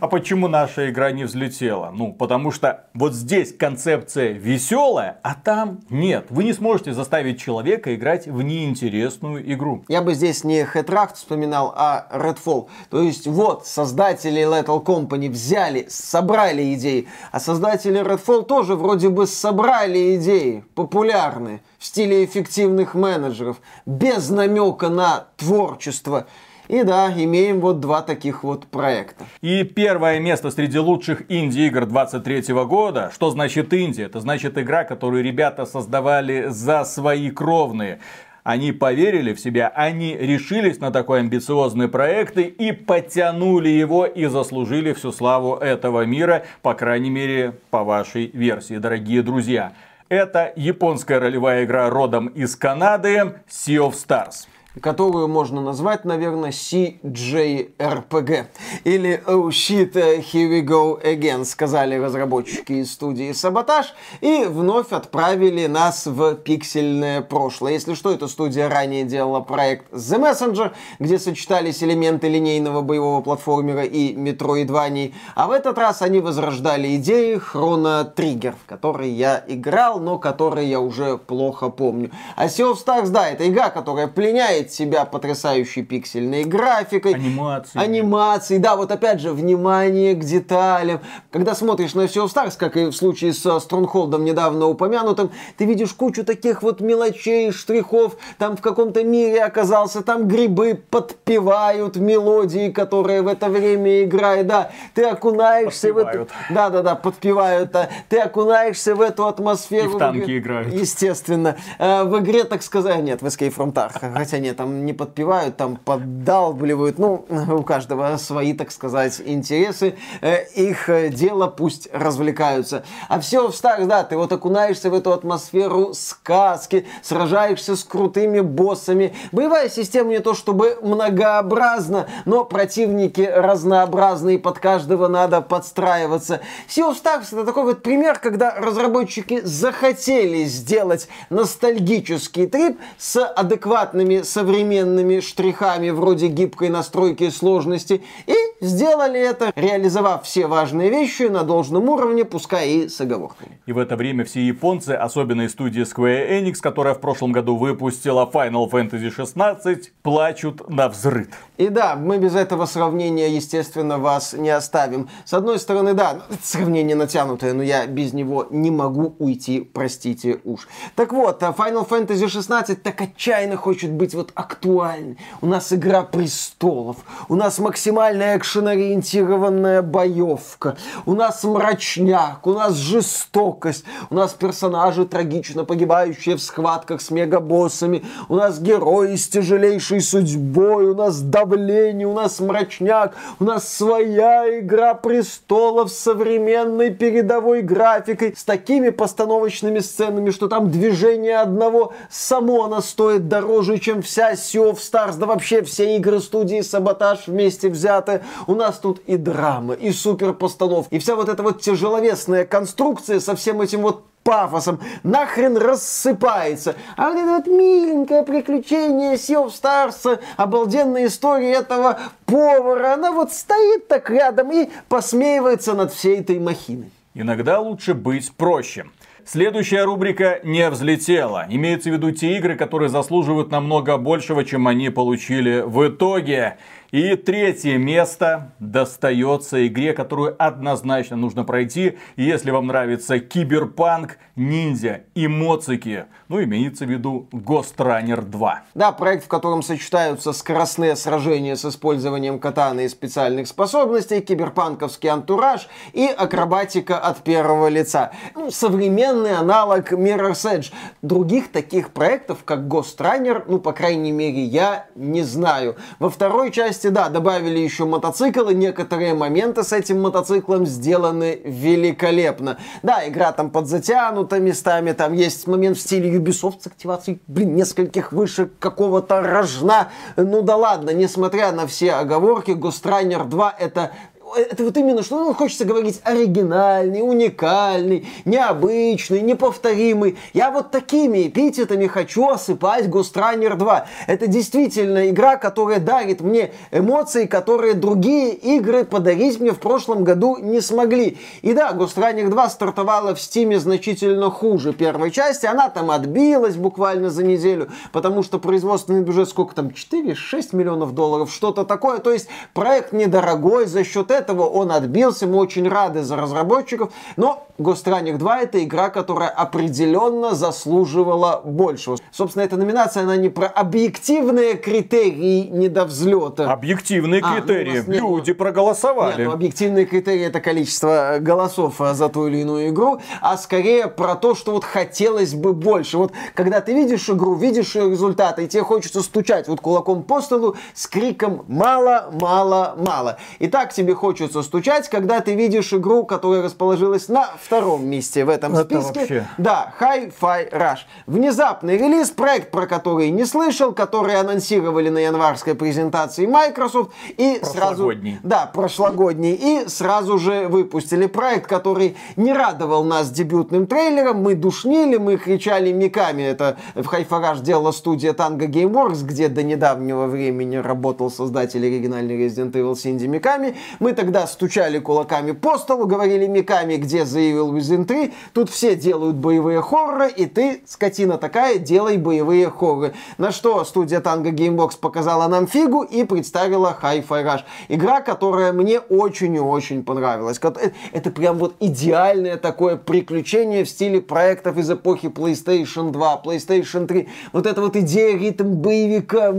А почему наша игра не взлетела? Ну, потому что вот здесь концепция веселая, а там нет. Вы не сможете заставить человека играть в неинтересную игру. Я бы здесь не Hetract вспоминал, а Redfall. То есть вот создатели Lethal Company взяли, собрали идеи, а создатели Redfall тоже вроде бы собрали идеи популярные в стиле эффективных менеджеров, без намека на творчество. И да, имеем вот два таких вот проекта. И первое место среди лучших инди-игр 23 года. Что значит инди? Это значит игра, которую ребята создавали за свои кровные. Они поверили в себя, они решились на такой амбициозный проект и потянули его и заслужили всю славу этого мира, по крайней мере, по вашей версии, дорогие друзья. Это японская ролевая игра родом из Канады Sea of Stars которую можно назвать, наверное, CJRPG. Или Oh shit, here we go again, сказали разработчики из студии Саботаж, и вновь отправили нас в пиксельное прошлое. Если что, эта студия ранее делала проект The Messenger, где сочетались элементы линейного боевого платформера и метроидваний, а в этот раз они возрождали идеи Chrono Trigger, в который я играл, но который я уже плохо помню. А Sea of Stars, да, это игра, которая пленяет поражает себя потрясающей пиксельной графикой. Анимацией. Анимацией, да, вот опять же, внимание к деталям. Когда смотришь на Sea of Stars, как и в случае с Стронгхолдом недавно упомянутым, ты видишь кучу таких вот мелочей, штрихов, там в каком-то мире оказался, там грибы подпевают мелодии, которые в это время играют, да, ты окунаешься подпевают. в эту... Да, да, да, подпевают, да. ты окунаешься в эту атмосферу. И в танки играют. Естественно. Э, в игре, так сказать, нет, в Escape from Tarkov, хотя нет, там не подпевают, там поддалбливают. Ну, у каждого свои, так сказать, интересы. Э, их э, дело, пусть развлекаются. А все в старых, да, ты вот окунаешься в эту атмосферу сказки, сражаешься с крутыми боссами. Боевая система не то чтобы многообразна, но противники разнообразные, под каждого надо подстраиваться. Sea of Stars это такой вот пример, когда разработчики захотели сделать ностальгический трип с адекватными современными современными штрихами вроде гибкой настройки сложности и сделали это, реализовав все важные вещи на должном уровне, пускай и с оговорками. И в это время все японцы, особенно из студии Square Enix, которая в прошлом году выпустила Final Fantasy 16, плачут на взрыв. И да, мы без этого сравнения, естественно, вас не оставим. С одной стороны, да, сравнение натянутое, но я без него не могу уйти, простите уж. Так вот, Final Fantasy 16 так отчаянно хочет быть вот актуальной. У нас Игра Престолов, у нас максимальная экшен-ориентированная боевка, у нас мрачняк, у нас жестокость, у нас персонажи трагично погибающие в схватках с мегабоссами, у нас герои с тяжелейшей судьбой, у нас давление, у нас мрачняк, у нас своя Игра Престолов с современной передовой графикой, с такими постановочными сценами, что там движение одного само оно стоит дороже, чем вся Sea of Stars, да вообще все игры студии Саботаж вместе взяты. У нас тут и драма, и супер постанов, и вся вот эта вот тяжеловесная конструкция со всем этим вот пафосом нахрен рассыпается. А вот это вот миленькое приключение of Stars, обалденная история этого повара, она вот стоит так рядом и посмеивается над всей этой махиной. Иногда лучше быть проще. Следующая рубрика не взлетела. Имеется в виду те игры, которые заслуживают намного большего, чем они получили в итоге. И третье место достается игре, которую однозначно нужно пройти. если вам нравится киберпанк, ниндзя и моцики, ну, имеется в виду Ghost Runner 2. Да, проект, в котором сочетаются скоростные сражения с использованием катаны и специальных способностей, киберпанковский антураж и акробатика от первого лица. Ну, современный аналог Mirror's Edge. Других таких проектов, как Ghost Runner, ну, по крайней мере, я не знаю. Во второй части да, добавили еще мотоцикл, и некоторые моменты с этим мотоциклом сделаны великолепно. Да, игра там подзатянута местами, там есть момент в стиле Ubisoft с активацией, блин, нескольких выше какого-то рожна. Ну да ладно, несмотря на все оговорки, Ghost Runner 2 это это вот именно, что ну, хочется говорить оригинальный, уникальный, необычный, неповторимый. Я вот такими эпитетами хочу осыпать Ghost Runner 2. Это действительно игра, которая дарит мне эмоции, которые другие игры подарить мне в прошлом году не смогли. И да, Ghost Runner 2 стартовала в Стиме значительно хуже первой части. Она там отбилась буквально за неделю, потому что производственный бюджет сколько там, 4-6 миллионов долларов, что-то такое. То есть проект недорогой, за счет этого он отбился, мы очень рады за разработчиков, но Ghost Runner 2 это игра, которая определенно заслуживала большего. Собственно, эта номинация, она не про объективные критерии недовзлета. Объективные а, ну, критерии. Ну, Люди нет, проголосовали. Нет, ну, объективные критерии это количество голосов а, за ту или иную игру, а скорее про то, что вот хотелось бы больше. Вот когда ты видишь игру, видишь ее результаты, и тебе хочется стучать вот кулаком по столу с криком «мало, мало, мало». И так тебе хочется стучать, когда ты видишь игру, которая расположилась на втором месте в этом Это списке. Вообще... Да, Hi-Fi Rush. Внезапный релиз, проект, про который не слышал, который анонсировали на январской презентации Microsoft. И сразу... Да, прошлогодний. И сразу же выпустили проект, который не радовал нас дебютным трейлером. Мы душнили, мы кричали миками. Это в Hi-Fi Rush делала студия Tango Gameworks, где до недавнего времени работал создатель оригинальной Resident Evil Синди Миками. Мы тогда стучали кулаками по столу, говорили миками, где заявил Within 3. Тут все делают боевые хорроры, и ты, скотина такая, делай боевые хорроры. На что студия Tango Gamebox показала нам фигу и представила Hi-Fi Rush. Игра, которая мне очень и очень понравилась. Э, это прям вот идеальное такое приключение в стиле проектов из эпохи PlayStation 2, PlayStation 3. Вот эта вот идея ритм боевика.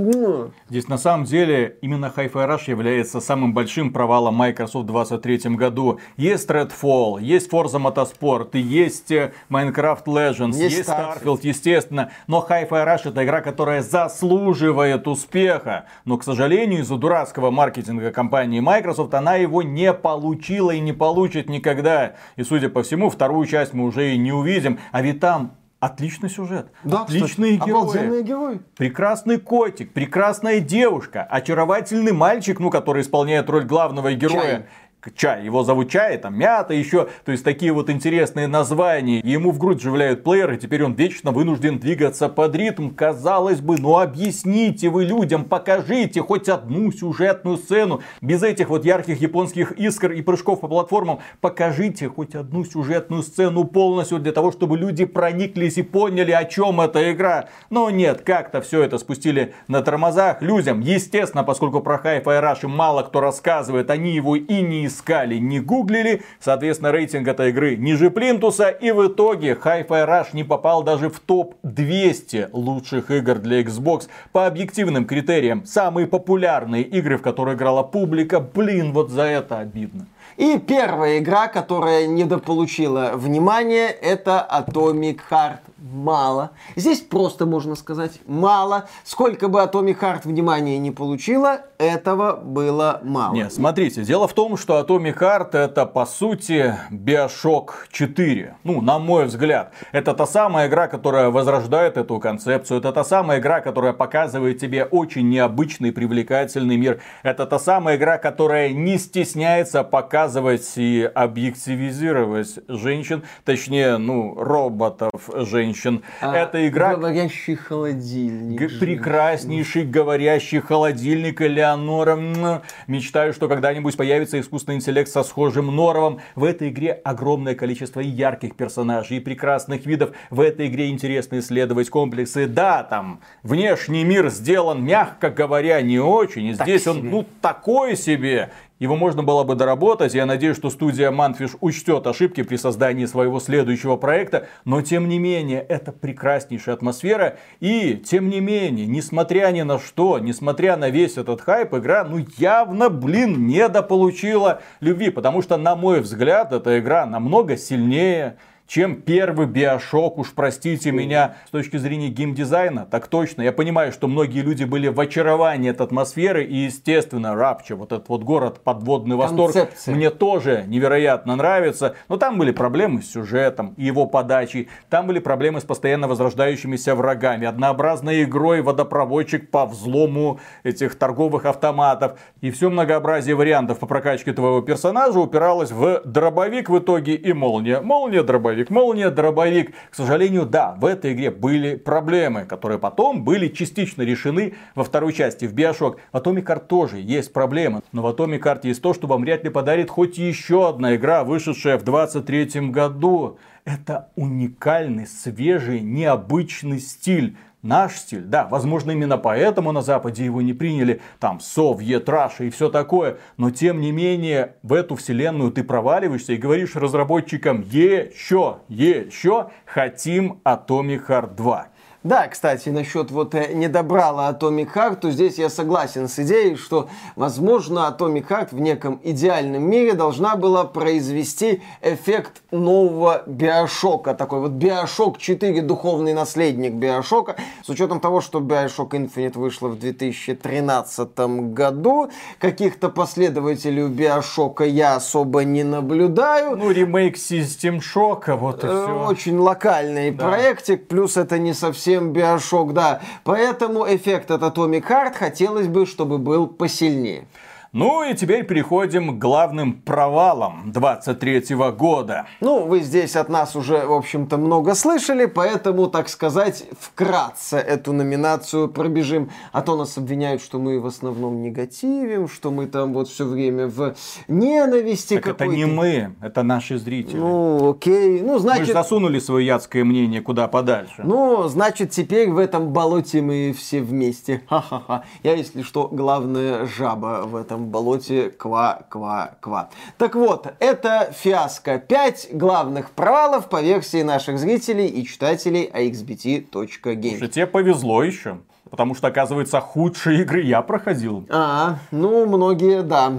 Здесь на самом деле именно Hi-Fi Rush является самым большим провалом Microsoft в 2023 году. Есть Redfall, есть Forza Motorsport, есть э, Minecraft Legends, есть, есть Starfield, естественно. Но Hi-Fi Rush это игра, которая заслуживает успеха. Но, к сожалению, из-за дурацкого маркетинга компании Microsoft она его не получила и не получит никогда. И, судя по всему, вторую часть мы уже и не увидим. А ведь там Отличный сюжет, да, отличные кстати, герои, герой. прекрасный котик, прекрасная девушка, очаровательный мальчик, ну, который исполняет роль главного героя. Чай чай. Его зовут чай, там мята еще. То есть такие вот интересные названия. ему в грудь вживляют плеер, и теперь он вечно вынужден двигаться под ритм. Казалось бы, ну объясните вы людям, покажите хоть одну сюжетную сцену. Без этих вот ярких японских искр и прыжков по платформам. Покажите хоть одну сюжетную сцену полностью для того, чтобы люди прониклись и поняли, о чем эта игра. Но нет, как-то все это спустили на тормозах. Людям, естественно, поскольку про Hi-Fi Rush мало кто рассказывает, они его и не искали, не гуглили. Соответственно, рейтинг этой игры ниже Плинтуса. И в итоге Hi-Fi Rush не попал даже в топ-200 лучших игр для Xbox. По объективным критериям, самые популярные игры, в которые играла публика. Блин, вот за это обидно. И первая игра, которая недополучила внимания, это Atomic Heart мало. Здесь просто можно сказать мало. Сколько бы Atomic Heart внимания не получила, этого было мало. Нет, смотрите, дело в том, что Atomic Heart это по сути Bioshock 4. Ну, на мой взгляд. Это та самая игра, которая возрождает эту концепцию. Это та самая игра, которая показывает тебе очень необычный, привлекательный мир. Это та самая игра, которая не стесняется показывать и объективизировать женщин, точнее, ну, роботов женщин. А, Это игра... Говорящий холодильник. Г- прекраснейший говорящий холодильник Элеонора. Мечтаю, что когда-нибудь появится искусственный интеллект со схожим норовом. В этой игре огромное количество и ярких персонажей, и прекрасных видов. В этой игре интересно исследовать комплексы. Да, там внешний мир сделан, мягко говоря, не очень. И здесь он, себе. ну, такой себе. Его можно было бы доработать. Я надеюсь, что студия Манфиш учтет ошибки при создании своего следующего проекта. Но тем не менее, это прекраснейшая атмосфера. И тем не менее, несмотря ни на что, несмотря на весь этот хайп, игра ну явно, блин, недополучила любви. Потому что, на мой взгляд, эта игра намного сильнее чем первый Биошок, уж простите меня, с точки зрения геймдизайна, так точно. Я понимаю, что многие люди были в очаровании от атмосферы, и, естественно, Рапча, вот этот вот город подводный восторг, Концепция. мне тоже невероятно нравится. Но там были проблемы с сюжетом и его подачей, там были проблемы с постоянно возрождающимися врагами, однообразной игрой водопроводчик по взлому этих торговых автоматов. И все многообразие вариантов по прокачке твоего персонажа упиралось в дробовик в итоге и молния. Молния, дробовик, молния, дробовик. К сожалению, да, в этой игре были проблемы, которые потом были частично решены во второй части, в Bioshock. В Atomic Heart тоже есть проблемы. Но в Atomic Heart есть то, что вам вряд ли подарит хоть еще одна игра, вышедшая в 23 году. Это уникальный, свежий, необычный стиль. Наш стиль, да, возможно именно поэтому на Западе его не приняли, там, Совет, Раша и все такое, но тем не менее в эту вселенную ты проваливаешься и говоришь разработчикам еще, еще хотим Atomic Heart 2. Да, кстати, насчет вот э, не добрала Atomic Heart, то здесь я согласен с идеей, что, возможно, Atomic Heart в неком идеальном мире должна была произвести эффект нового Биошока. Такой вот Биошок 4, духовный наследник Биошока. С учетом того, что Биошок Infinite вышла в 2013 году, каких-то последователей у Биошока я особо не наблюдаю. Ну, ремейк System Shock, вот и Э, все. Очень локальный Да. проектик, плюс это не совсем биошок, да. Поэтому эффект от Atomic Heart хотелось бы, чтобы был посильнее. Ну и теперь переходим к главным провалам 23 года. Ну, вы здесь от нас уже, в общем-то, много слышали, поэтому, так сказать, вкратце эту номинацию пробежим. А то нас обвиняют, что мы в основном негативим, что мы там вот все время в ненависти Так это какой-то. не мы, это наши зрители. Ну, окей. Ну, Мы же значит... засунули свое ядское мнение куда подальше. Ну, значит, теперь в этом болоте мы все вместе. Ха-ха-ха. Я, если что, главная жаба в этом болоте. Ква-ква-ква. Так вот, это фиаско. Пять главных провалов по версии наших зрителей и читателей axbt.game. Слушай, тебе повезло еще. Потому что, оказывается, худшие игры я проходил. А, ну, многие, да.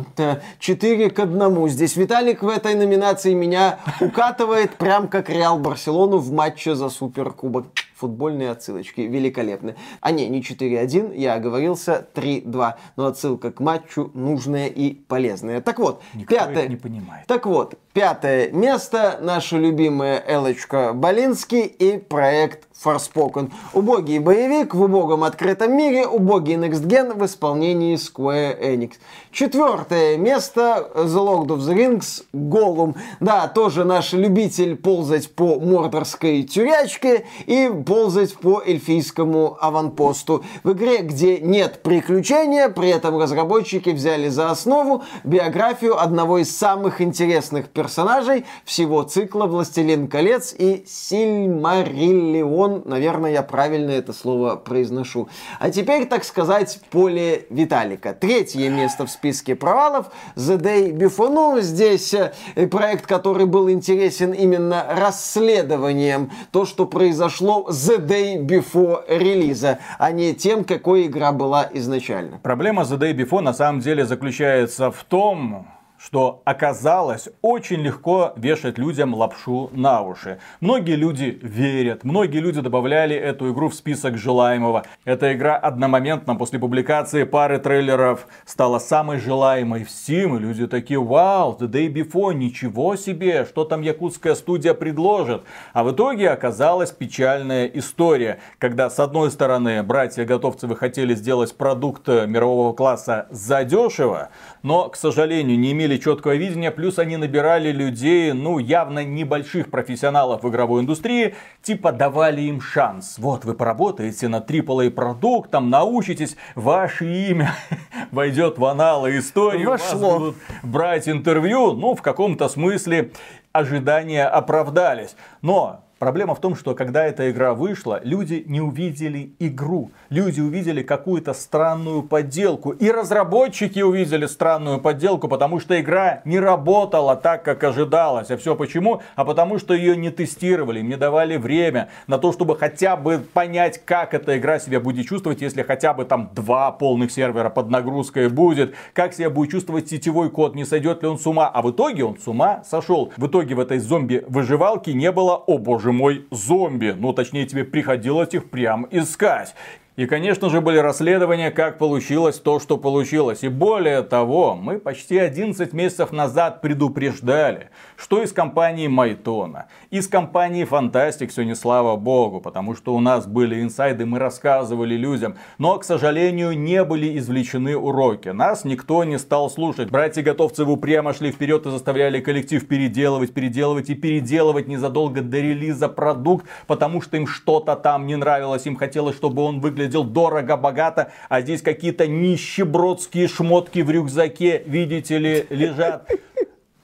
Четыре к одному. Здесь Виталик в этой номинации меня укатывает прям как Реал Барселону в матче за Суперкубок. Футбольные отсылочки великолепны. А не, не 4-1, я оговорился 3-2. Но отсылка к матчу нужная и полезная. Так вот, Никто пятое... не понимает. Так вот, пятое место, наша любимая Элочка Болинский и проект Forspoken. Убогий боевик в убогом открытом мире, убогий Next Gen в исполнении Square Enix. Четвертое место, The Lord of the Rings, Голум. Да, тоже наш любитель ползать по мордорской тюрячке и ползать по эльфийскому аванпосту. В игре, где нет приключения, при этом разработчики взяли за основу биографию одного из самых интересных персонажей всего цикла «Властелин колец» и «Сильмариллион». Наверное, я правильно это слово произношу. А теперь, так сказать, поле Виталика. Третье место в списке провалов «The Day Before». Ну, здесь э, проект, который был интересен именно расследованием то, что произошло The Day Before релиза, а не тем, какой игра была изначально. Проблема The Day Before на самом деле заключается в том, что оказалось очень легко вешать людям лапшу на уши. Многие люди верят, многие люди добавляли эту игру в список желаемого. Эта игра одномоментно после публикации пары трейлеров стала самой желаемой в Steam. И люди такие, вау, The Day Before, ничего себе, что там якутская студия предложит. А в итоге оказалась печальная история, когда с одной стороны братья Готовцевы хотели сделать продукт мирового класса задешево, но, к сожалению, не имели четкое видение, плюс они набирали людей, ну, явно небольших профессионалов в игровой индустрии, типа давали им шанс. Вот, вы поработаете над AAA продуктом, научитесь, ваше имя войдет в аналы истории, Вошло. вас будут брать интервью, ну, в каком-то смысле ожидания оправдались. Но Проблема в том, что когда эта игра вышла, люди не увидели игру. Люди увидели какую-то странную подделку. И разработчики увидели странную подделку, потому что игра не работала так, как ожидалось. А все почему? А потому что ее не тестировали, не давали время на то, чтобы хотя бы понять, как эта игра себя будет чувствовать, если хотя бы там два полных сервера под нагрузкой будет. Как себя будет чувствовать сетевой код, не сойдет ли он с ума. А в итоге он с ума сошел. В итоге в этой зомби-выживалке не было, о боже боже мой, зомби. Ну, точнее, тебе приходилось их прям искать. И, конечно же, были расследования, как получилось то, что получилось. И более того, мы почти 11 месяцев назад предупреждали, что из компании Майтона, из компании Фантастик все не слава богу, потому что у нас были инсайды, мы рассказывали людям, но, к сожалению, не были извлечены уроки. Нас никто не стал слушать. Братья-готовцы упрямо шли вперед и заставляли коллектив переделывать, переделывать и переделывать незадолго до релиза продукт, потому что им что-то там не нравилось, им хотелось, чтобы он выглядел выглядел дорого-богато, а здесь какие-то нищебродские шмотки в рюкзаке, видите ли, лежат.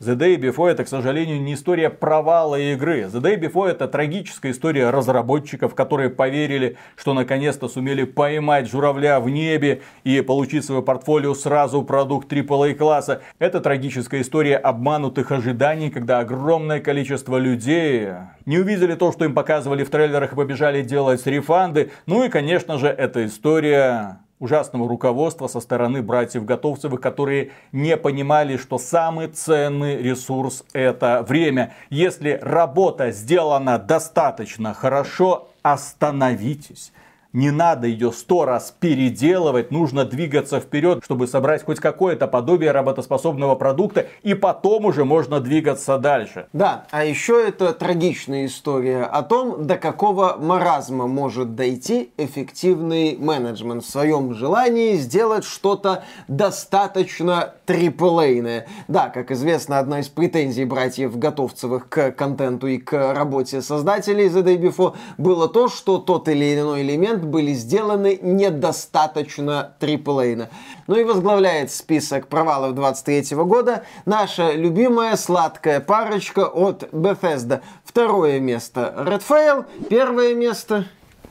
The Day Before это, к сожалению, не история провала игры. The Day Before это трагическая история разработчиков, которые поверили, что наконец-то сумели поймать журавля в небе и получить свое портфолио сразу продукт AAA класса. Это трагическая история обманутых ожиданий, когда огромное количество людей не увидели то, что им показывали в трейлерах и побежали делать рефанды. Ну и, конечно же, это история ужасного руководства со стороны братьев Готовцевых, которые не понимали, что самый ценный ресурс это время. Если работа сделана достаточно хорошо, остановитесь. Не надо ее сто раз переделывать, нужно двигаться вперед, чтобы собрать хоть какое-то подобие работоспособного продукта, и потом уже можно двигаться дальше. Да, а еще это трагичная история о том, до какого маразма может дойти эффективный менеджмент в своем желании сделать что-то достаточно триплейное. Да, как известно, одна из претензий братьев Готовцевых к контенту и к работе создателей The Day Before было то, что тот или иной элемент были сделаны недостаточно триплейно. Ну и возглавляет список провалов 23 года наша любимая сладкая парочка от Bethesda. Второе место Redfall, первое место...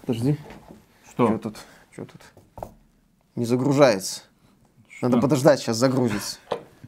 Подожди. Что? Что тут? Что тут? Не загружается. Что? Надо подождать, сейчас загрузится.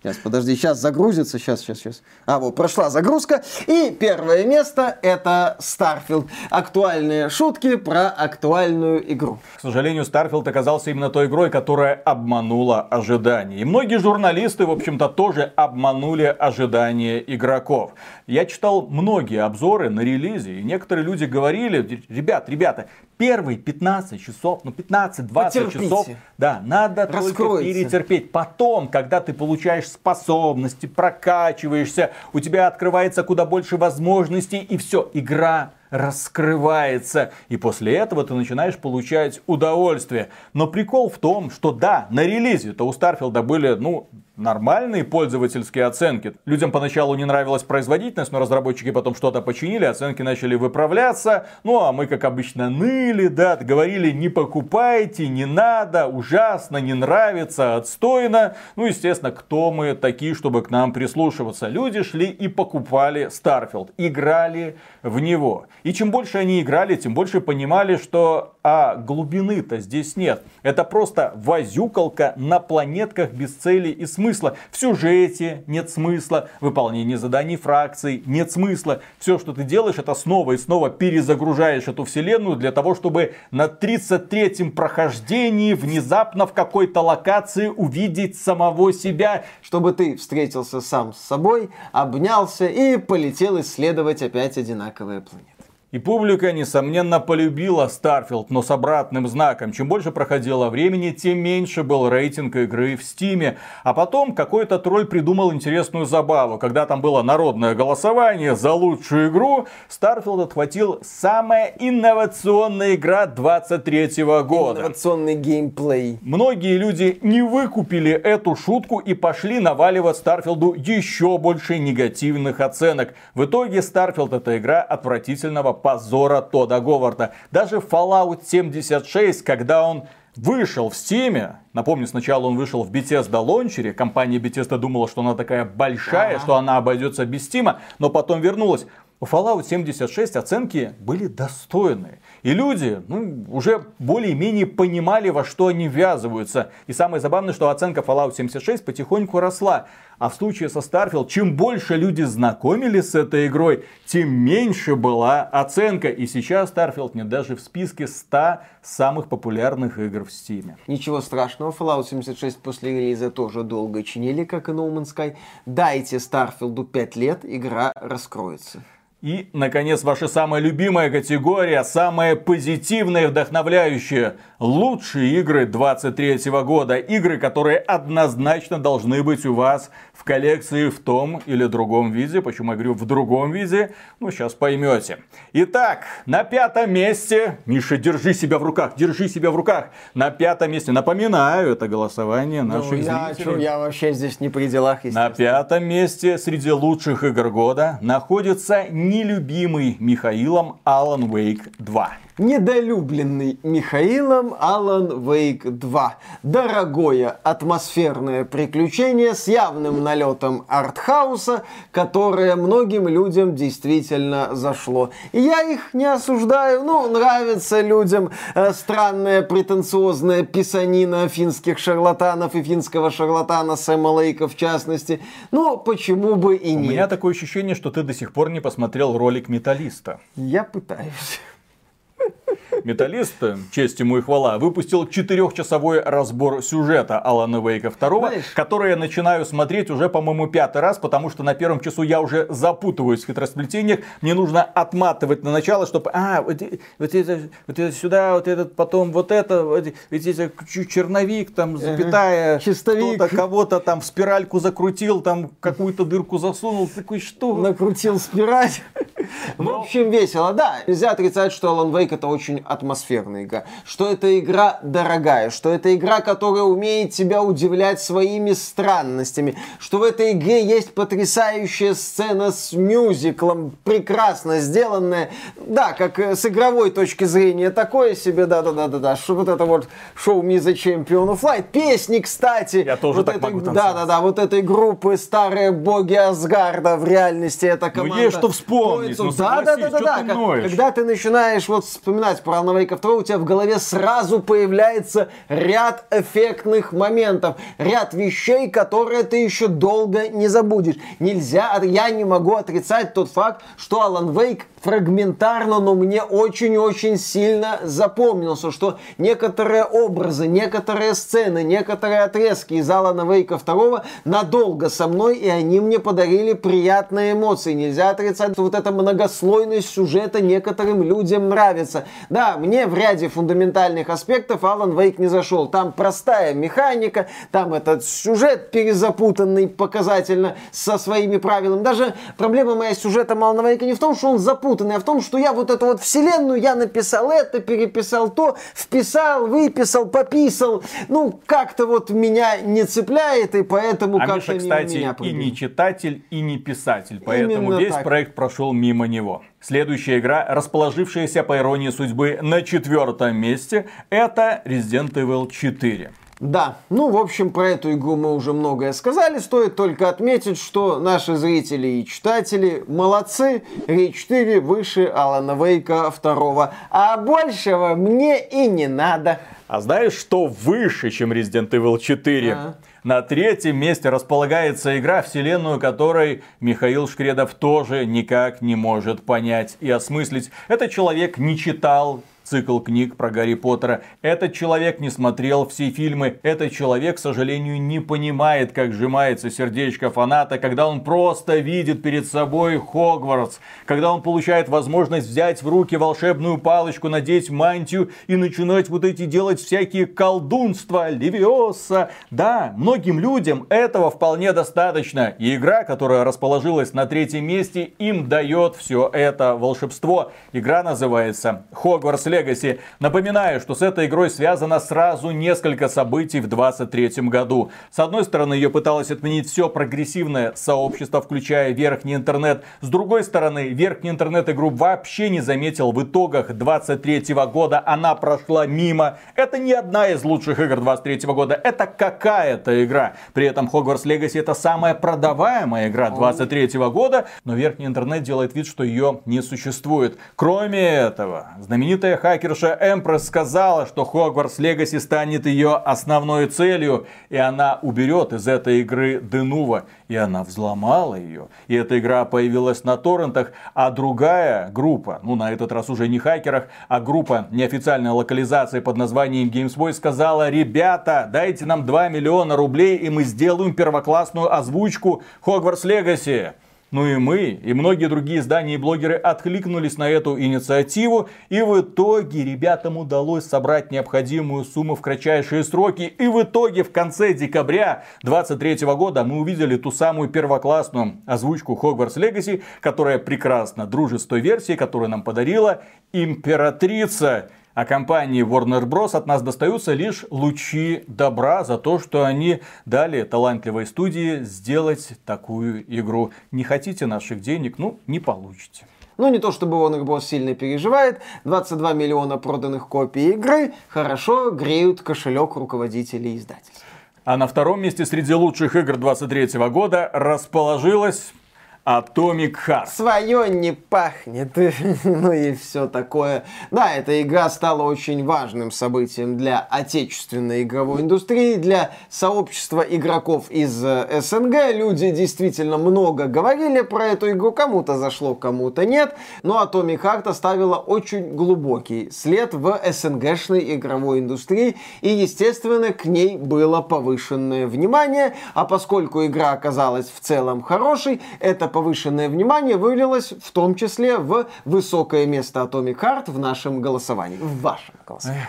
Сейчас, подожди, сейчас загрузится, сейчас, сейчас, сейчас. А, вот, прошла загрузка. И первое место это Starfield. Актуальные шутки про актуальную игру. К сожалению, Starfield оказался именно той игрой, которая обманула ожидания. И многие журналисты, в общем-то, тоже обманули ожидания игроков. Я читал многие обзоры на релизе, и некоторые люди говорили, ребят, ребята, первые 15 часов, ну 15-20 часов, да, надо только перетерпеть. Потом, когда ты получаешь способности, прокачиваешься, у тебя открывается куда больше возможностей, и все, игра раскрывается. И после этого ты начинаешь получать удовольствие. Но прикол в том, что да, на релизе-то у Старфилда были, ну, нормальные пользовательские оценки. Людям поначалу не нравилась производительность, но разработчики потом что-то починили, оценки начали выправляться. Ну а мы, как обычно, ныли, да, говорили, не покупайте, не надо, ужасно, не нравится, отстойно. Ну, естественно, кто мы такие, чтобы к нам прислушиваться? Люди шли и покупали Starfield, играли в него. И чем больше они играли, тем больше понимали, что а глубины-то здесь нет. Это просто возюкалка на планетках без цели и смысла. В сюжете нет смысла, в выполнении заданий фракций нет смысла. Все, что ты делаешь, это снова и снова перезагружаешь эту вселенную для того, чтобы на 33-м прохождении внезапно в какой-то локации увидеть самого себя. Чтобы ты встретился сам с собой, обнялся и полетел исследовать опять одинаковые планеты. И публика, несомненно, полюбила Starfield, но с обратным знаком. Чем больше проходило времени, тем меньше был рейтинг игры в Стиме. А потом какой-то тролль придумал интересную забаву. Когда там было народное голосование за лучшую игру, Starfield отхватил самая инновационная игра 23 года. Инновационный геймплей. Многие люди не выкупили эту шутку и пошли наваливать Старфилду еще больше негативных оценок. В итоге Starfield это игра отвратительного позора Тода Говарда. Даже Fallout 76, когда он вышел в Steam. Напомню, сначала он вышел в Bethesda лончере. Компания Bethesda думала, что она такая большая, ага. что она обойдется без Steam, но потом вернулась. У Fallout 76 оценки были достойные. И люди ну, уже более-менее понимали, во что они ввязываются. И самое забавное, что оценка Fallout 76 потихоньку росла. А в случае со Starfield, чем больше люди знакомились с этой игрой, тем меньше была оценка. И сейчас Starfield нет даже в списке 100 самых популярных игр в Steam. Ничего страшного, Fallout 76 после релиза тоже долго чинили, как и No Man's Sky. Дайте Starfield 5 лет, игра раскроется. И, наконец, ваша самая любимая категория, самая позитивная и вдохновляющая. Лучшие игры 23 года. Игры, которые однозначно должны быть у вас в коллекции в том или другом виде. Почему я говорю в другом виде? Ну, сейчас поймете. Итак, на пятом месте. Миша, держи себя в руках, держи себя в руках. На пятом месте, напоминаю, это голосование ну, наших я, зрителей. Я вообще здесь не при делах, На пятом месте среди лучших игр года находится нелюбимый Михаилом Alan Wake 2 недолюбленный Михаилом Алан Вейк 2. Дорогое атмосферное приключение с явным налетом артхауса, которое многим людям действительно зашло. И я их не осуждаю, ну, нравится людям э, странная претенциозная писанина финских шарлатанов и финского шарлатана Сэма Лейка в частности. Ну, почему бы и нет. У меня такое ощущение, что ты до сих пор не посмотрел ролик Металлиста. Я пытаюсь. Металлист, честь ему и хвала, выпустил четырехчасовой разбор сюжета Алана Вейка 2, Знаешь, который я начинаю смотреть уже, по-моему, пятый раз, потому что на первом часу я уже запутываюсь в хитросплетениях. Мне нужно отматывать на начало, чтобы, а, вот, вот, это, вот это сюда, вот этот, потом вот это, вот, ведь это черновик, там, запятая, Чистовик. кто-то кого-то там в спиральку закрутил, там какую-то дырку засунул, такой, что? Накрутил спираль. В общем, весело, да. Нельзя отрицать, что Alan Wake это очень атмосферная игра, что это игра дорогая, что это игра, которая умеет тебя удивлять своими странностями, что в этой игре есть потрясающая сцена с мюзиклом, прекрасно сделанная, да, как э, с игровой точки зрения, такое себе, да-да-да-да-да, что вот это вот шоу Me the Champion of Light, песни, кстати, Я тоже вот так этой, могу Да-да-да, вот этой группы Старые Боги Асгарда в реальности эта команда. Ну есть что вспомнить, ну да, да, да, да, да. Когда ты начинаешь вот вспоминать про Alan Wake 2, у тебя в голове сразу появляется ряд эффектных моментов, ряд вещей, которые ты еще долго не забудешь. Нельзя, я не могу отрицать тот факт, что Alan Wake фрагментарно, но мне очень-очень сильно запомнился, что некоторые образы, некоторые сцены, некоторые отрезки из Алана Вейка 2 надолго со мной, и они мне подарили приятные эмоции. Нельзя отрицать, что вот эта многослойность сюжета некоторым людям нравится. Да, мне в ряде фундаментальных аспектов Алан Вейк не зашел. Там простая механика, там этот сюжет перезапутанный показательно со своими правилами. Даже проблема моя с сюжетом Алана Вейка не в том, что он запутан, запутанный, а в том, что я вот эту вот вселенную, я написал это, переписал то, вписал, выписал, пописал. Ну, как-то вот меня не цепляет, и поэтому а как-то Миша, кстати, меня и не читатель, и не писатель, поэтому Именно весь так. проект прошел мимо него. Следующая игра, расположившаяся по иронии судьбы на четвертом месте, это Resident Evil 4. Да, ну, в общем, про эту игру мы уже многое сказали. Стоит только отметить, что наши зрители и читатели молодцы. Рейд 4 выше Алана Вейка 2. А большего мне и не надо. А знаешь, что выше, чем Resident Evil 4? А. На третьем месте располагается игра, вселенную которой Михаил Шкредов тоже никак не может понять и осмыслить. Этот человек не читал цикл книг про Гарри Поттера. Этот человек не смотрел все фильмы. Этот человек, к сожалению, не понимает, как сжимается сердечко фаната, когда он просто видит перед собой Хогвартс. Когда он получает возможность взять в руки волшебную палочку, надеть мантию и начинать вот эти делать всякие колдунства, левиоса. Да, многим людям этого вполне достаточно. И игра, которая расположилась на третьем месте, им дает все это волшебство. Игра называется Hogwarts Legacy. Напоминаю, что с этой игрой связано сразу несколько событий в 2023 году. С одной стороны, ее пыталось отменить все прогрессивное сообщество, включая верхний интернет. С другой стороны, верхний интернет игру вообще не заметил в итогах 2023 года. Она прошла мимо. Это не одна из лучших игр 2023 года. Это какая-то игра. При этом Hogwarts Legacy это самая продаваемая игра 2023 года. Но верхний интернет делает вид, что ее не существует. Кроме этого, знаменитая хакерша Empress сказала, что Hogwarts Legacy станет ее основной целью, и она уберет из этой игры Денува. И она взломала ее. И эта игра появилась на торрентах, а другая группа, ну на этот раз уже не хакерах, а группа неофициальной локализации под названием GamesBoy сказала, ребята, дайте нам 2 миллиона рублей, и мы сделаем первоклассную озвучку Hogwarts Legacy. Ну и мы, и многие другие издания и блогеры откликнулись на эту инициативу. И в итоге ребятам удалось собрать необходимую сумму в кратчайшие сроки. И в итоге в конце декабря 2023 года мы увидели ту самую первоклассную озвучку Hogwarts Legacy, которая прекрасно дружит с той версией, которую нам подарила императрица а компании Warner Bros. от нас достаются лишь лучи добра за то, что они дали талантливой студии сделать такую игру. Не хотите наших денег? Ну, не получите. Ну, не то чтобы Warner Bros. сильно переживает. 22 миллиона проданных копий игры хорошо греют кошелек руководителей издательств. А на втором месте среди лучших игр 23 года расположилась Atomic Heart. Свое не пахнет, ну и все такое. Да, эта игра стала очень важным событием для отечественной игровой индустрии, для сообщества игроков из э, СНГ. Люди действительно много говорили про эту игру, кому-то зашло, кому-то нет. Но Atomic Heart оставила очень глубокий след в СНГшной игровой индустрии, и, естественно, к ней было повышенное внимание. А поскольку игра оказалась в целом хорошей, это повышенное внимание вылилось в том числе в высокое место Atomic Heart в нашем голосовании, в вашем голосовании.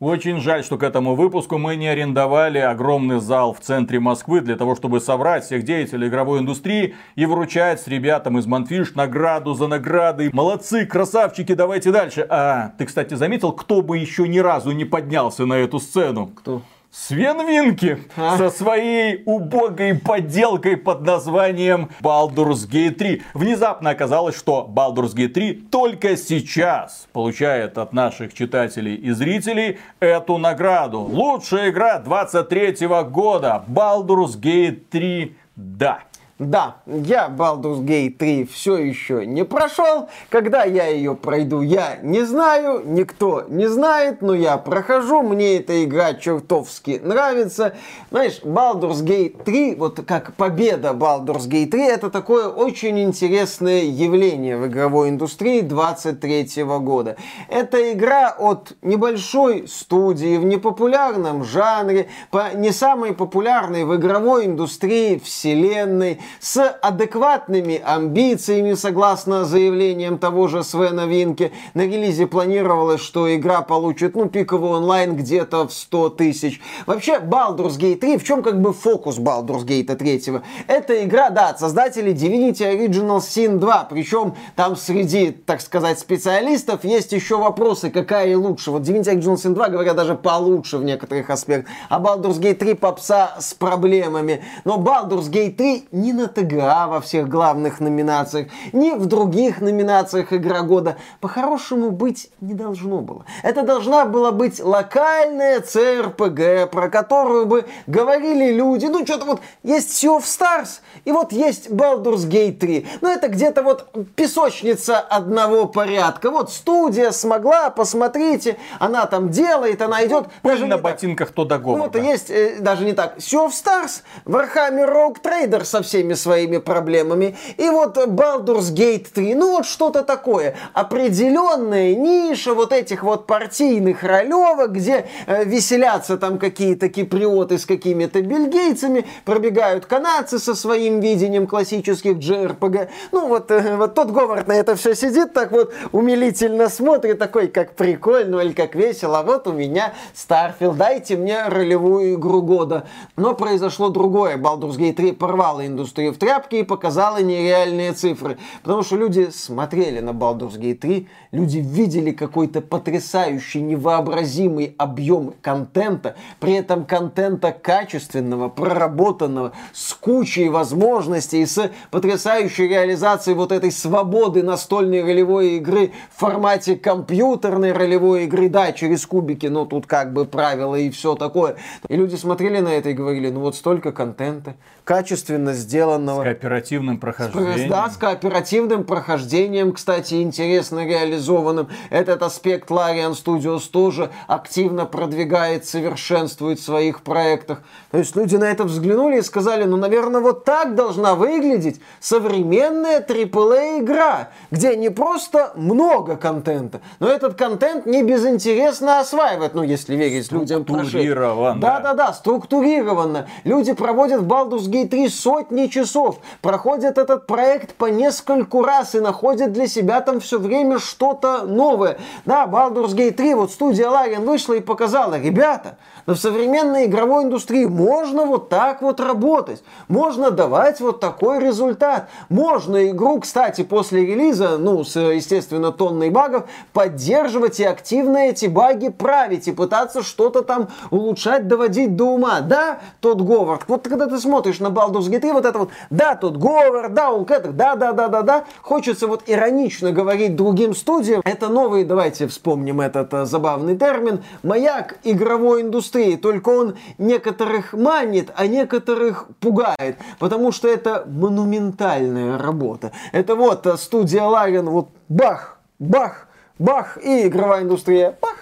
Очень жаль, что к этому выпуску мы не арендовали огромный зал в центре Москвы для того, чтобы собрать всех деятелей игровой индустрии и вручать с ребятам из Манфиш награду за наградой. Молодцы, красавчики, давайте дальше. А, ты, кстати, заметил, кто бы еще ни разу не поднялся на эту сцену? Кто? Свен Винки а? со своей убогой подделкой под названием Baldur's Gate 3. Внезапно оказалось, что Baldur's Gate 3 только сейчас получает от наших читателей и зрителей эту награду. Лучшая игра 23 года Baldur's Gate 3 да. Да, я Baldur's Gate 3 все еще не прошел. Когда я ее пройду, я не знаю, никто не знает, но я прохожу. Мне эта игра чертовски нравится. Знаешь, Baldur's Gate 3, вот как победа Baldur's Gate 3, это такое очень интересное явление в игровой индустрии 23 года. Это игра от небольшой студии в непопулярном жанре, по не самой популярной в игровой индустрии вселенной, с адекватными амбициями, согласно заявлениям того же Свена Винки. На релизе планировалось, что игра получит, ну, пиковый онлайн где-то в 100 тысяч. Вообще, Baldur's Gate 3, в чем как бы фокус Baldur's Gate 3? Это игра, да, от создателей Divinity Original Sin 2, причем там среди, так сказать, специалистов есть еще вопросы, какая лучше. Вот Divinity Original Sin 2, говорят, даже получше в некоторых аспектах, а Baldur's Gate 3 попса с проблемами. Но Baldur's Gate 3 не на во всех главных номинациях, ни в других номинациях Игра года по-хорошему быть не должно было. Это должна была быть локальная CRPG, про которую бы говорили люди, ну что-то вот есть Sea of Stars, и вот есть Baldur's Gate 3. Ну это где-то вот песочница одного порядка. Вот студия смогла, посмотрите, она там делает, она идет. Даже на ботинках то до Ну, вот есть, э, даже не так, Sea of Stars, Warhammer Rogue Trader со всеми всеми своими проблемами. И вот Baldur's Gate 3, ну вот что-то такое. Определенная ниша вот этих вот партийных ролевок, где э, веселятся там какие-то киприоты с какими-то бельгийцами, пробегают канадцы со своим видением классических JRPG. Ну вот, э, вот тот Говард на это все сидит, так вот умилительно смотрит, такой, как прикольно или как весело. А вот у меня Starfield, дайте мне ролевую игру года. Но произошло другое. Baldur's Gate 3 порвала индустрию в тряпки и показала нереальные цифры. Потому что люди смотрели на Baldur's Gate 3, люди видели какой-то потрясающий, невообразимый объем контента, при этом контента качественного, проработанного, с кучей возможностей, с потрясающей реализацией вот этой свободы настольной ролевой игры в формате компьютерной ролевой игры, да, через кубики, но тут как бы правила и все такое. И люди смотрели на это и говорили, ну вот столько контента, качественно сделанного. С кооперативным прохождением. Да, с кооперативным прохождением, кстати, интересно реализованным. Этот аспект Larian Studios тоже активно продвигает, совершенствует в своих проектах. То есть люди на это взглянули и сказали, ну, наверное, вот так должна выглядеть современная AAA игра, где не просто много контента, но этот контент не безинтересно осваивает, ну, если верить людям Структурированно. Да-да-да, структурированно. Люди проводят в Baldur's Gate 3 сотни часов, проходят этот проект по нескольку раз и находят для себя там все время что-то новое. Да, Baldur's Gate 3, вот студия Larian вышла и показала, ребята, но в современной игровой индустрии можно вот так вот работать. Можно давать вот такой результат. Можно игру, кстати, после релиза, ну, с, естественно, тонной багов, поддерживать и активно эти баги править и пытаться что-то там улучшать, доводить до ума. Да, тот Говард, вот когда ты смотришь на Baldur's Gate 3, вот это вот, да, тот Говард, да, он это, да, да, да, да, да, хочется вот иронично говорить другим студиям. Это новый, давайте вспомним этот а, забавный термин, маяк игровой индустрии индустрии, только он некоторых манит, а некоторых пугает, потому что это монументальная работа. Это вот э, студия Ларин, вот бах, бах, бах, и игровая индустрия, бах,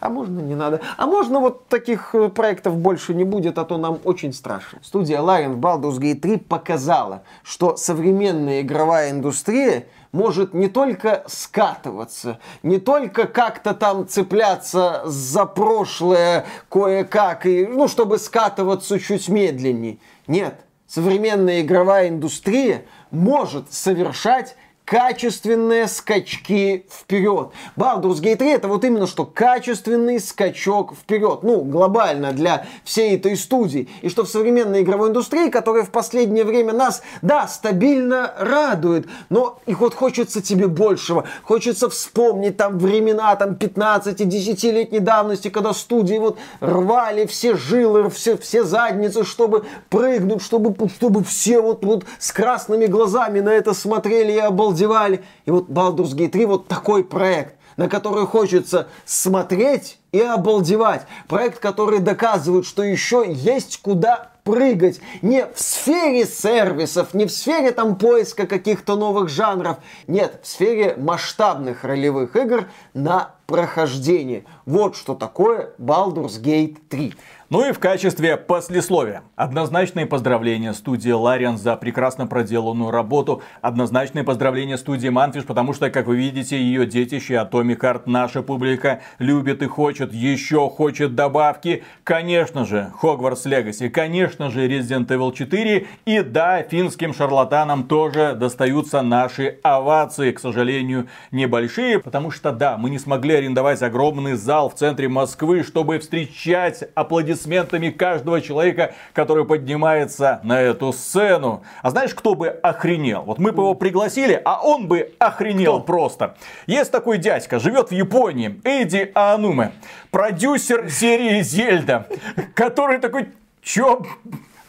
а можно не надо. А можно вот таких э, проектов больше не будет, а то нам очень страшно. Студия Larian в Baldur's Gate 3 показала, что современная игровая индустрия может не только скатываться, не только как-то там цепляться за прошлое кое-как, и, ну, чтобы скатываться чуть медленнее. Нет, современная игровая индустрия может совершать качественные скачки вперед. Baldur's Gate 3 это вот именно что качественный скачок вперед. Ну, глобально для всей этой студии. И что в современной игровой индустрии, которая в последнее время нас, да, стабильно радует, но и вот хочется тебе большего. Хочется вспомнить там времена там 15-10-летней давности, когда студии вот рвали все жилы, все, все задницы, чтобы прыгнуть, чтобы, чтобы все вот, вот с красными глазами на это смотрели и обалдели обалдевали. И вот Baldur's Gate 3 вот такой проект, на который хочется смотреть и обалдевать. Проект, который доказывает, что еще есть куда прыгать не в сфере сервисов, не в сфере там поиска каких-то новых жанров. Нет, в сфере масштабных ролевых игр на прохождение. Вот что такое Baldur's Gate 3. Ну и в качестве послесловия. Однозначные поздравления студии Лариан за прекрасно проделанную работу. Однозначные поздравления студии Манфиш, потому что, как вы видите, ее детище Atomic Heart наша публика любит и хочет, еще хочет добавки. Конечно же, Hogwarts Legacy, конечно же, Resident Evil 4. И да, финским шарлатанам тоже достаются наши овации, к сожалению, небольшие, потому что да, мы не смогли арендовать огромный зал в центре Москвы, чтобы встречать аплодисменты аплодисментами каждого человека, который поднимается на эту сцену. А знаешь, кто бы охренел? Вот мы бы его пригласили, а он бы охренел кто? просто. Есть такой дядька, живет в Японии, Эдди Ануме, продюсер серии Зельда, который такой, чё,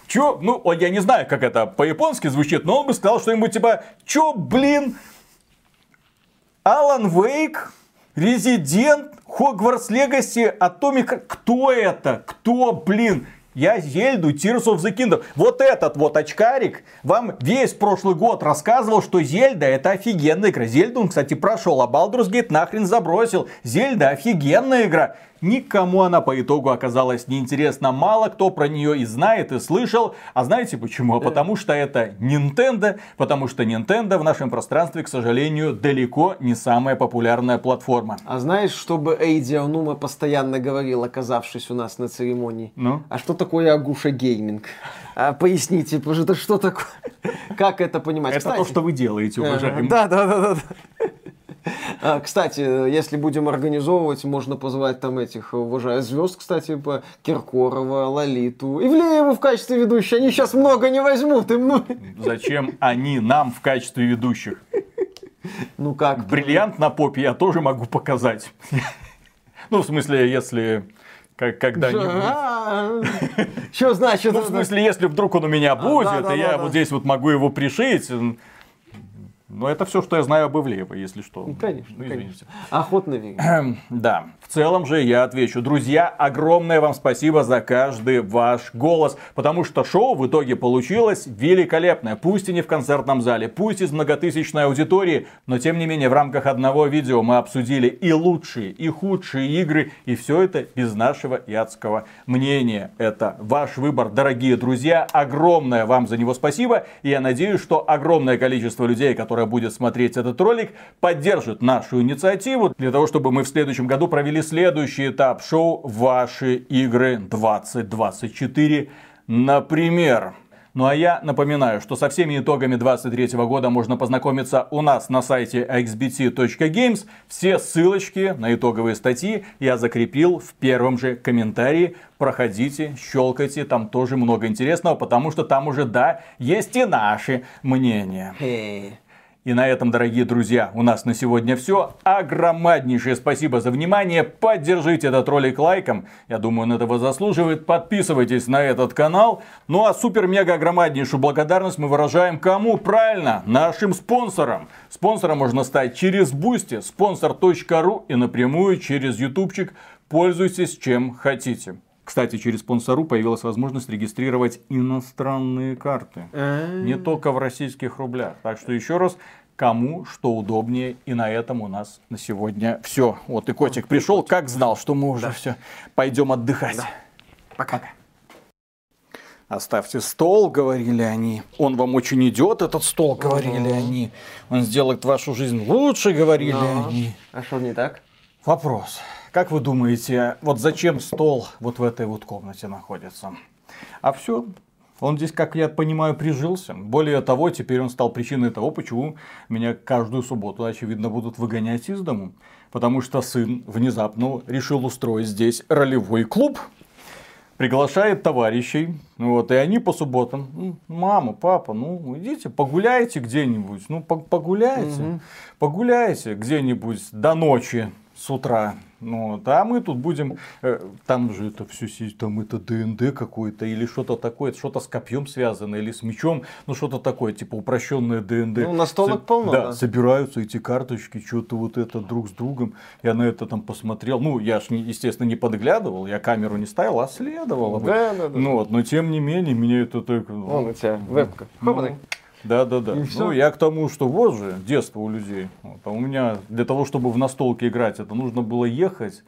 Чё? Ну, я не знаю, как это по-японски звучит, но он бы сказал что-нибудь типа, чё, блин, Алан Вейк, Резидент, Хогвартс Легаси, Атомика. Кто это? Кто, блин? Я Зельду, Tears of the Kingdom. Вот этот вот очкарик вам весь прошлый год рассказывал, что Зельда это офигенная игра. Зельду он, кстати, прошел, а Baldur's Gate нахрен забросил. Зельда офигенная игра. Никому она по итогу оказалась неинтересна. Мало кто про нее и знает, и слышал. А знаете почему? А потому что это Nintendo. Потому что Nintendo в нашем пространстве, к сожалению, далеко не самая популярная платформа. А знаешь, чтобы Эйди Анума постоянно говорил, оказавшись у нас на церемонии? Ну? А что такое Агуша Гейминг? А, поясните, это что такое? Как это понимать? Это Кстати, то, что вы делаете, уважаемый. Да, да, да, да. А, кстати, если будем организовывать, можно позвать там этих уважаемых звезд, кстати, по Киркорова, Лолиту, Ивлееву в качестве ведущей. Они сейчас много не возьмут. Им, ну... Зачем они нам в качестве ведущих? Ну как? Бриллиант на попе я тоже могу показать. Ну, в смысле, если как, когда-нибудь. Что значит? Ну, в смысле, если вдруг он у меня будет, и я вот здесь вот могу его пришить, но это все, что я знаю об Ивлеевой, если что. Ну, конечно, ну, извините. Охотно верю. да. В целом же я отвечу. Друзья, огромное вам спасибо за каждый ваш голос. Потому что шоу в итоге получилось великолепное. Пусть и не в концертном зале, пусть из многотысячной аудитории, но тем не менее в рамках одного видео мы обсудили и лучшие, и худшие игры. И все это без нашего ядского мнения. Это ваш выбор, дорогие друзья. Огромное вам за него спасибо. И я надеюсь, что огромное количество людей, которые которая будет смотреть этот ролик, поддержит нашу инициативу для того, чтобы мы в следующем году провели следующий этап шоу «Ваши игры 2024». Например, ну а я напоминаю, что со всеми итогами 2023 года можно познакомиться у нас на сайте xbt.games. Все ссылочки на итоговые статьи я закрепил в первом же комментарии. Проходите, щелкайте, там тоже много интересного, потому что там уже, да, есть и наши мнения. Hey. И на этом, дорогие друзья, у нас на сегодня все. Огромнейшее спасибо за внимание. Поддержите этот ролик лайком. Я думаю, он этого заслуживает. Подписывайтесь на этот канал. Ну а супер-мега огромнейшую благодарность мы выражаем кому? Правильно, нашим спонсорам. Спонсором можно стать через Boosty, sponsor.ru и напрямую через ютубчик. Пользуйтесь чем хотите. Кстати, через спонсору появилась возможность регистрировать иностранные карты. Не только в российских рублях. Так что еще раз, кому что удобнее. И на этом у нас на сегодня все. Вот и котик пришел, как знал, что мы уже все пойдем отдыхать. Пока. Оставьте стол, говорили они. Он вам очень идет, этот стол, говорили они. Он сделает вашу жизнь лучше, говорили Но. они. А что не так? Вопрос. Как вы думаете, вот зачем стол вот в этой вот комнате находится? А все, он здесь, как я понимаю, прижился. Более того, теперь он стал причиной того, почему меня каждую субботу, очевидно, будут выгонять из дому. Потому что сын внезапно решил устроить здесь ролевой клуб. Приглашает товарищей, вот, и они по субботам, «Ну, мама, папа, ну идите погуляйте где-нибудь, ну погуляйте, угу. погуляйте где-нибудь до ночи с утра. Ну, вот. А мы тут будем, э, там же это все, там это ДНД какой-то, или что-то такое, что-то с копьем связано, или с мечом, ну что-то такое, типа упрощенное ДНД. Ну, настолок Со- полно, да, да. собираются эти карточки, что-то вот это друг с другом. Я на это там посмотрел. Ну, я ж, естественно, не подглядывал, я камеру не ставил, а следовал. Да, да, да. Ну, вот, но тем не менее, меня это так... Вон у тебя вебка. Ну, да, да, да. Ну, я к тому, что вот же детство у людей. Вот. А у меня для того, чтобы в настолке играть, это нужно было ехать.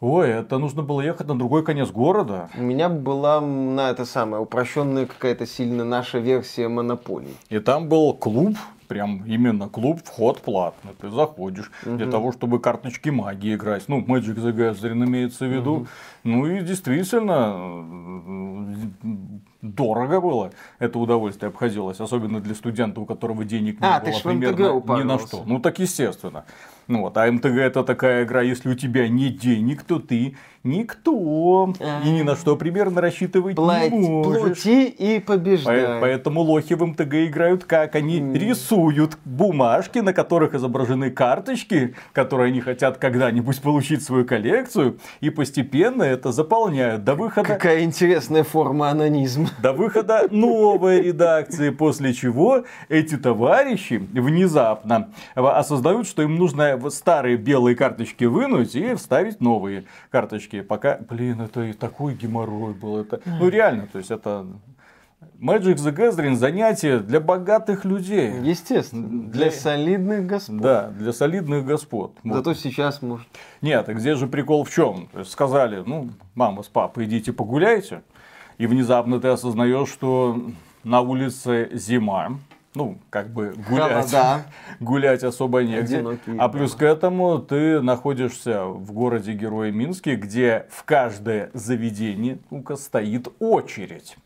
Ой, это нужно было ехать на другой конец города. У меня была на это самое упрощенная какая-то сильно наша версия монополии. И там был клуб, прям именно клуб, вход платный. Ты заходишь угу. для того, чтобы карточки магии играть. Ну, Magic the Gathering имеется в виду. Угу. Ну и действительно дорого было это удовольствие обходилось, особенно для студента, у которого денег не а, было ты примерно ни на что. Ну так естественно. Ну вот, а МТГ это такая игра, если у тебя нет денег, то ты никто. А-а-а. И ни на что примерно рассчитывать Плать, не можешь. Плати и побеждай. Поэтому лохи в МТГ играют как? Они рисуют бумажки, на которых изображены карточки, которые они хотят когда-нибудь получить свою коллекцию, и постепенно это заполняют до выхода... Какая интересная форма анонизма. До выхода новой редакции, после чего эти товарищи внезапно осознают, что им нужно старые белые карточки вынуть и вставить новые карточки. Пока, блин, это и такой геморрой был. Это, ну реально, то есть это Magic the Gathering занятие для богатых людей. Естественно. Для- Для солидных господ. Да, для солидных господ. Вот. Зато сейчас может. Нет, так здесь же прикол в чем? То есть сказали, ну, мама с папой, идите погуляйте. И внезапно ты осознаешь, что на улице зима. Ну, как бы гулять, Холода. гулять особо негде. Одинокие, а плюс к этому ты находишься в городе Героя Минске, где в каждое заведение ну-ка, стоит очередь.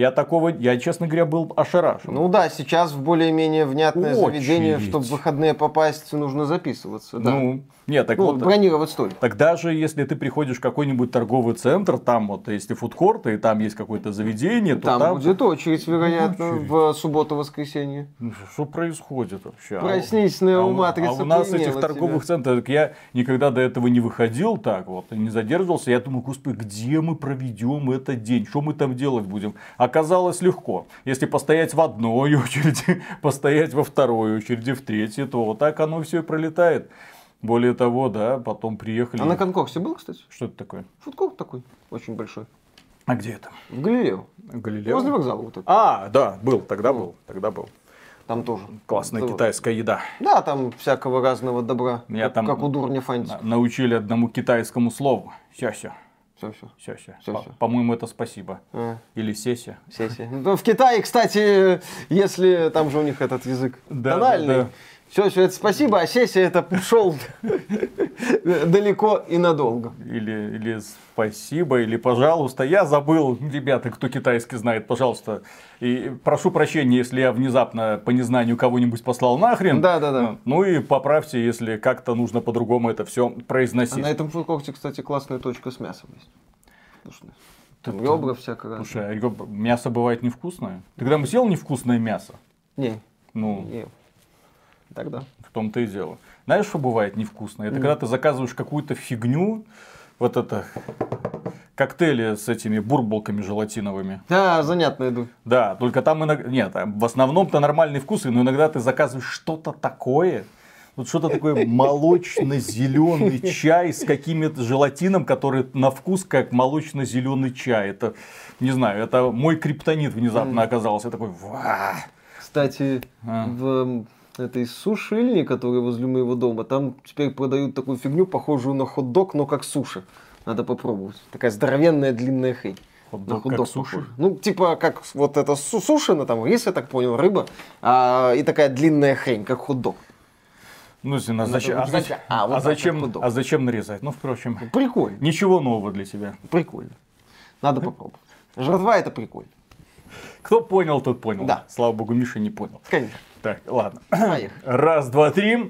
Я такого, я, честно говоря, был ошарашен. Ну да, сейчас в более-менее внятное Очередь. заведение, чтобы в выходные попасть, нужно записываться. Да. Ну, Ну, нет, так вот, бронировать столик. Так даже если ты приходишь в какой-нибудь торговый центр, там вот если фудкорты, и там есть какое-то заведение, то Там, там... будет очередь, вероятно, Очередь. в субботу-воскресенье. Ну, Что происходит вообще? А Проснись, на а матрица А у нас этих торговых тебя. центров, я никогда до этого не выходил так вот, и не задерживался. Я думаю, господи, где мы проведем этот день? Что мы там делать будем? Оказалось легко. Если постоять в одной очереди, постоять во второй очереди, в третьей, то вот так оно все и пролетает. Более того, да, потом приехали. А на Конкорсе был, кстати? Что это такое? Фудкорт такой, очень большой. А где это? В Галилео. Галилео? Возле вокзала вот это. А, да, был, тогда был, тогда был. Там тоже. Классная Это- китайская еда. Да, там всякого разного добра. Я как, там- как у дурня Фанти. На- Научили одному китайскому слову. Сяся. Все, все. Сяся. Сяся. По- По-моему, это спасибо. А, Или сеся. сессия. Ну, В Китае, кстати, если там же у них этот язык Да, тональный. да, да. Все, все, это спасибо, а сессия это шел далеко и надолго. Или, или спасибо, или пожалуйста. Я забыл, ребята, кто китайский знает, пожалуйста. И прошу прощения, если я внезапно по незнанию кого-нибудь послал нахрен. Да, да, да. Ну и поправьте, если как-то нужно по-другому это все А произносить. на этом фудкорте, кстати, классная точка с мясом есть. Вкусная. Ты- ребра всякое разное. Слушай, а мясо бывает невкусное? Ты когда съел невкусное мясо? Не, Ну, не. Тогда. В том-то и дело. Знаешь, что бывает невкусно? Это когда ты заказываешь какую-то фигню, вот это коктейли с этими бурболками желатиновыми. Да, занятно иду. Да, только там иногда... Нет, в основном-то нормальные вкусы, но иногда ты заказываешь что-то такое, вот что-то такое молочно-зеленый чай с каким-то желатином, который на вкус как молочно-зеленый чай. Это, не знаю, это мой криптонит внезапно оказался. Я такой, «Ва!» Кстати, А. в этой сушильне, которая возле моего дома, там теперь продают такую фигню, похожую на хот-дог, но как суши. Надо попробовать. Такая здоровенная длинная хрень. Хот-дог На как суши? похоже. Ну, типа, как вот это су- сушина, там рис, я так понял, рыба, а, и такая длинная хрень, как хот-дог. Ну, Зина, зачем, а, зачем, а, вот а зачем, хот-дог. а зачем нарезать? Ну, впрочем, Прикольно, ничего нового для тебя. прикольно. Надо попробовать. Жратва это прикольно. Кто понял, тот понял. Да. Слава богу, Миша не понял. Конечно. Так, ладно. Поехали. Раз, два, три.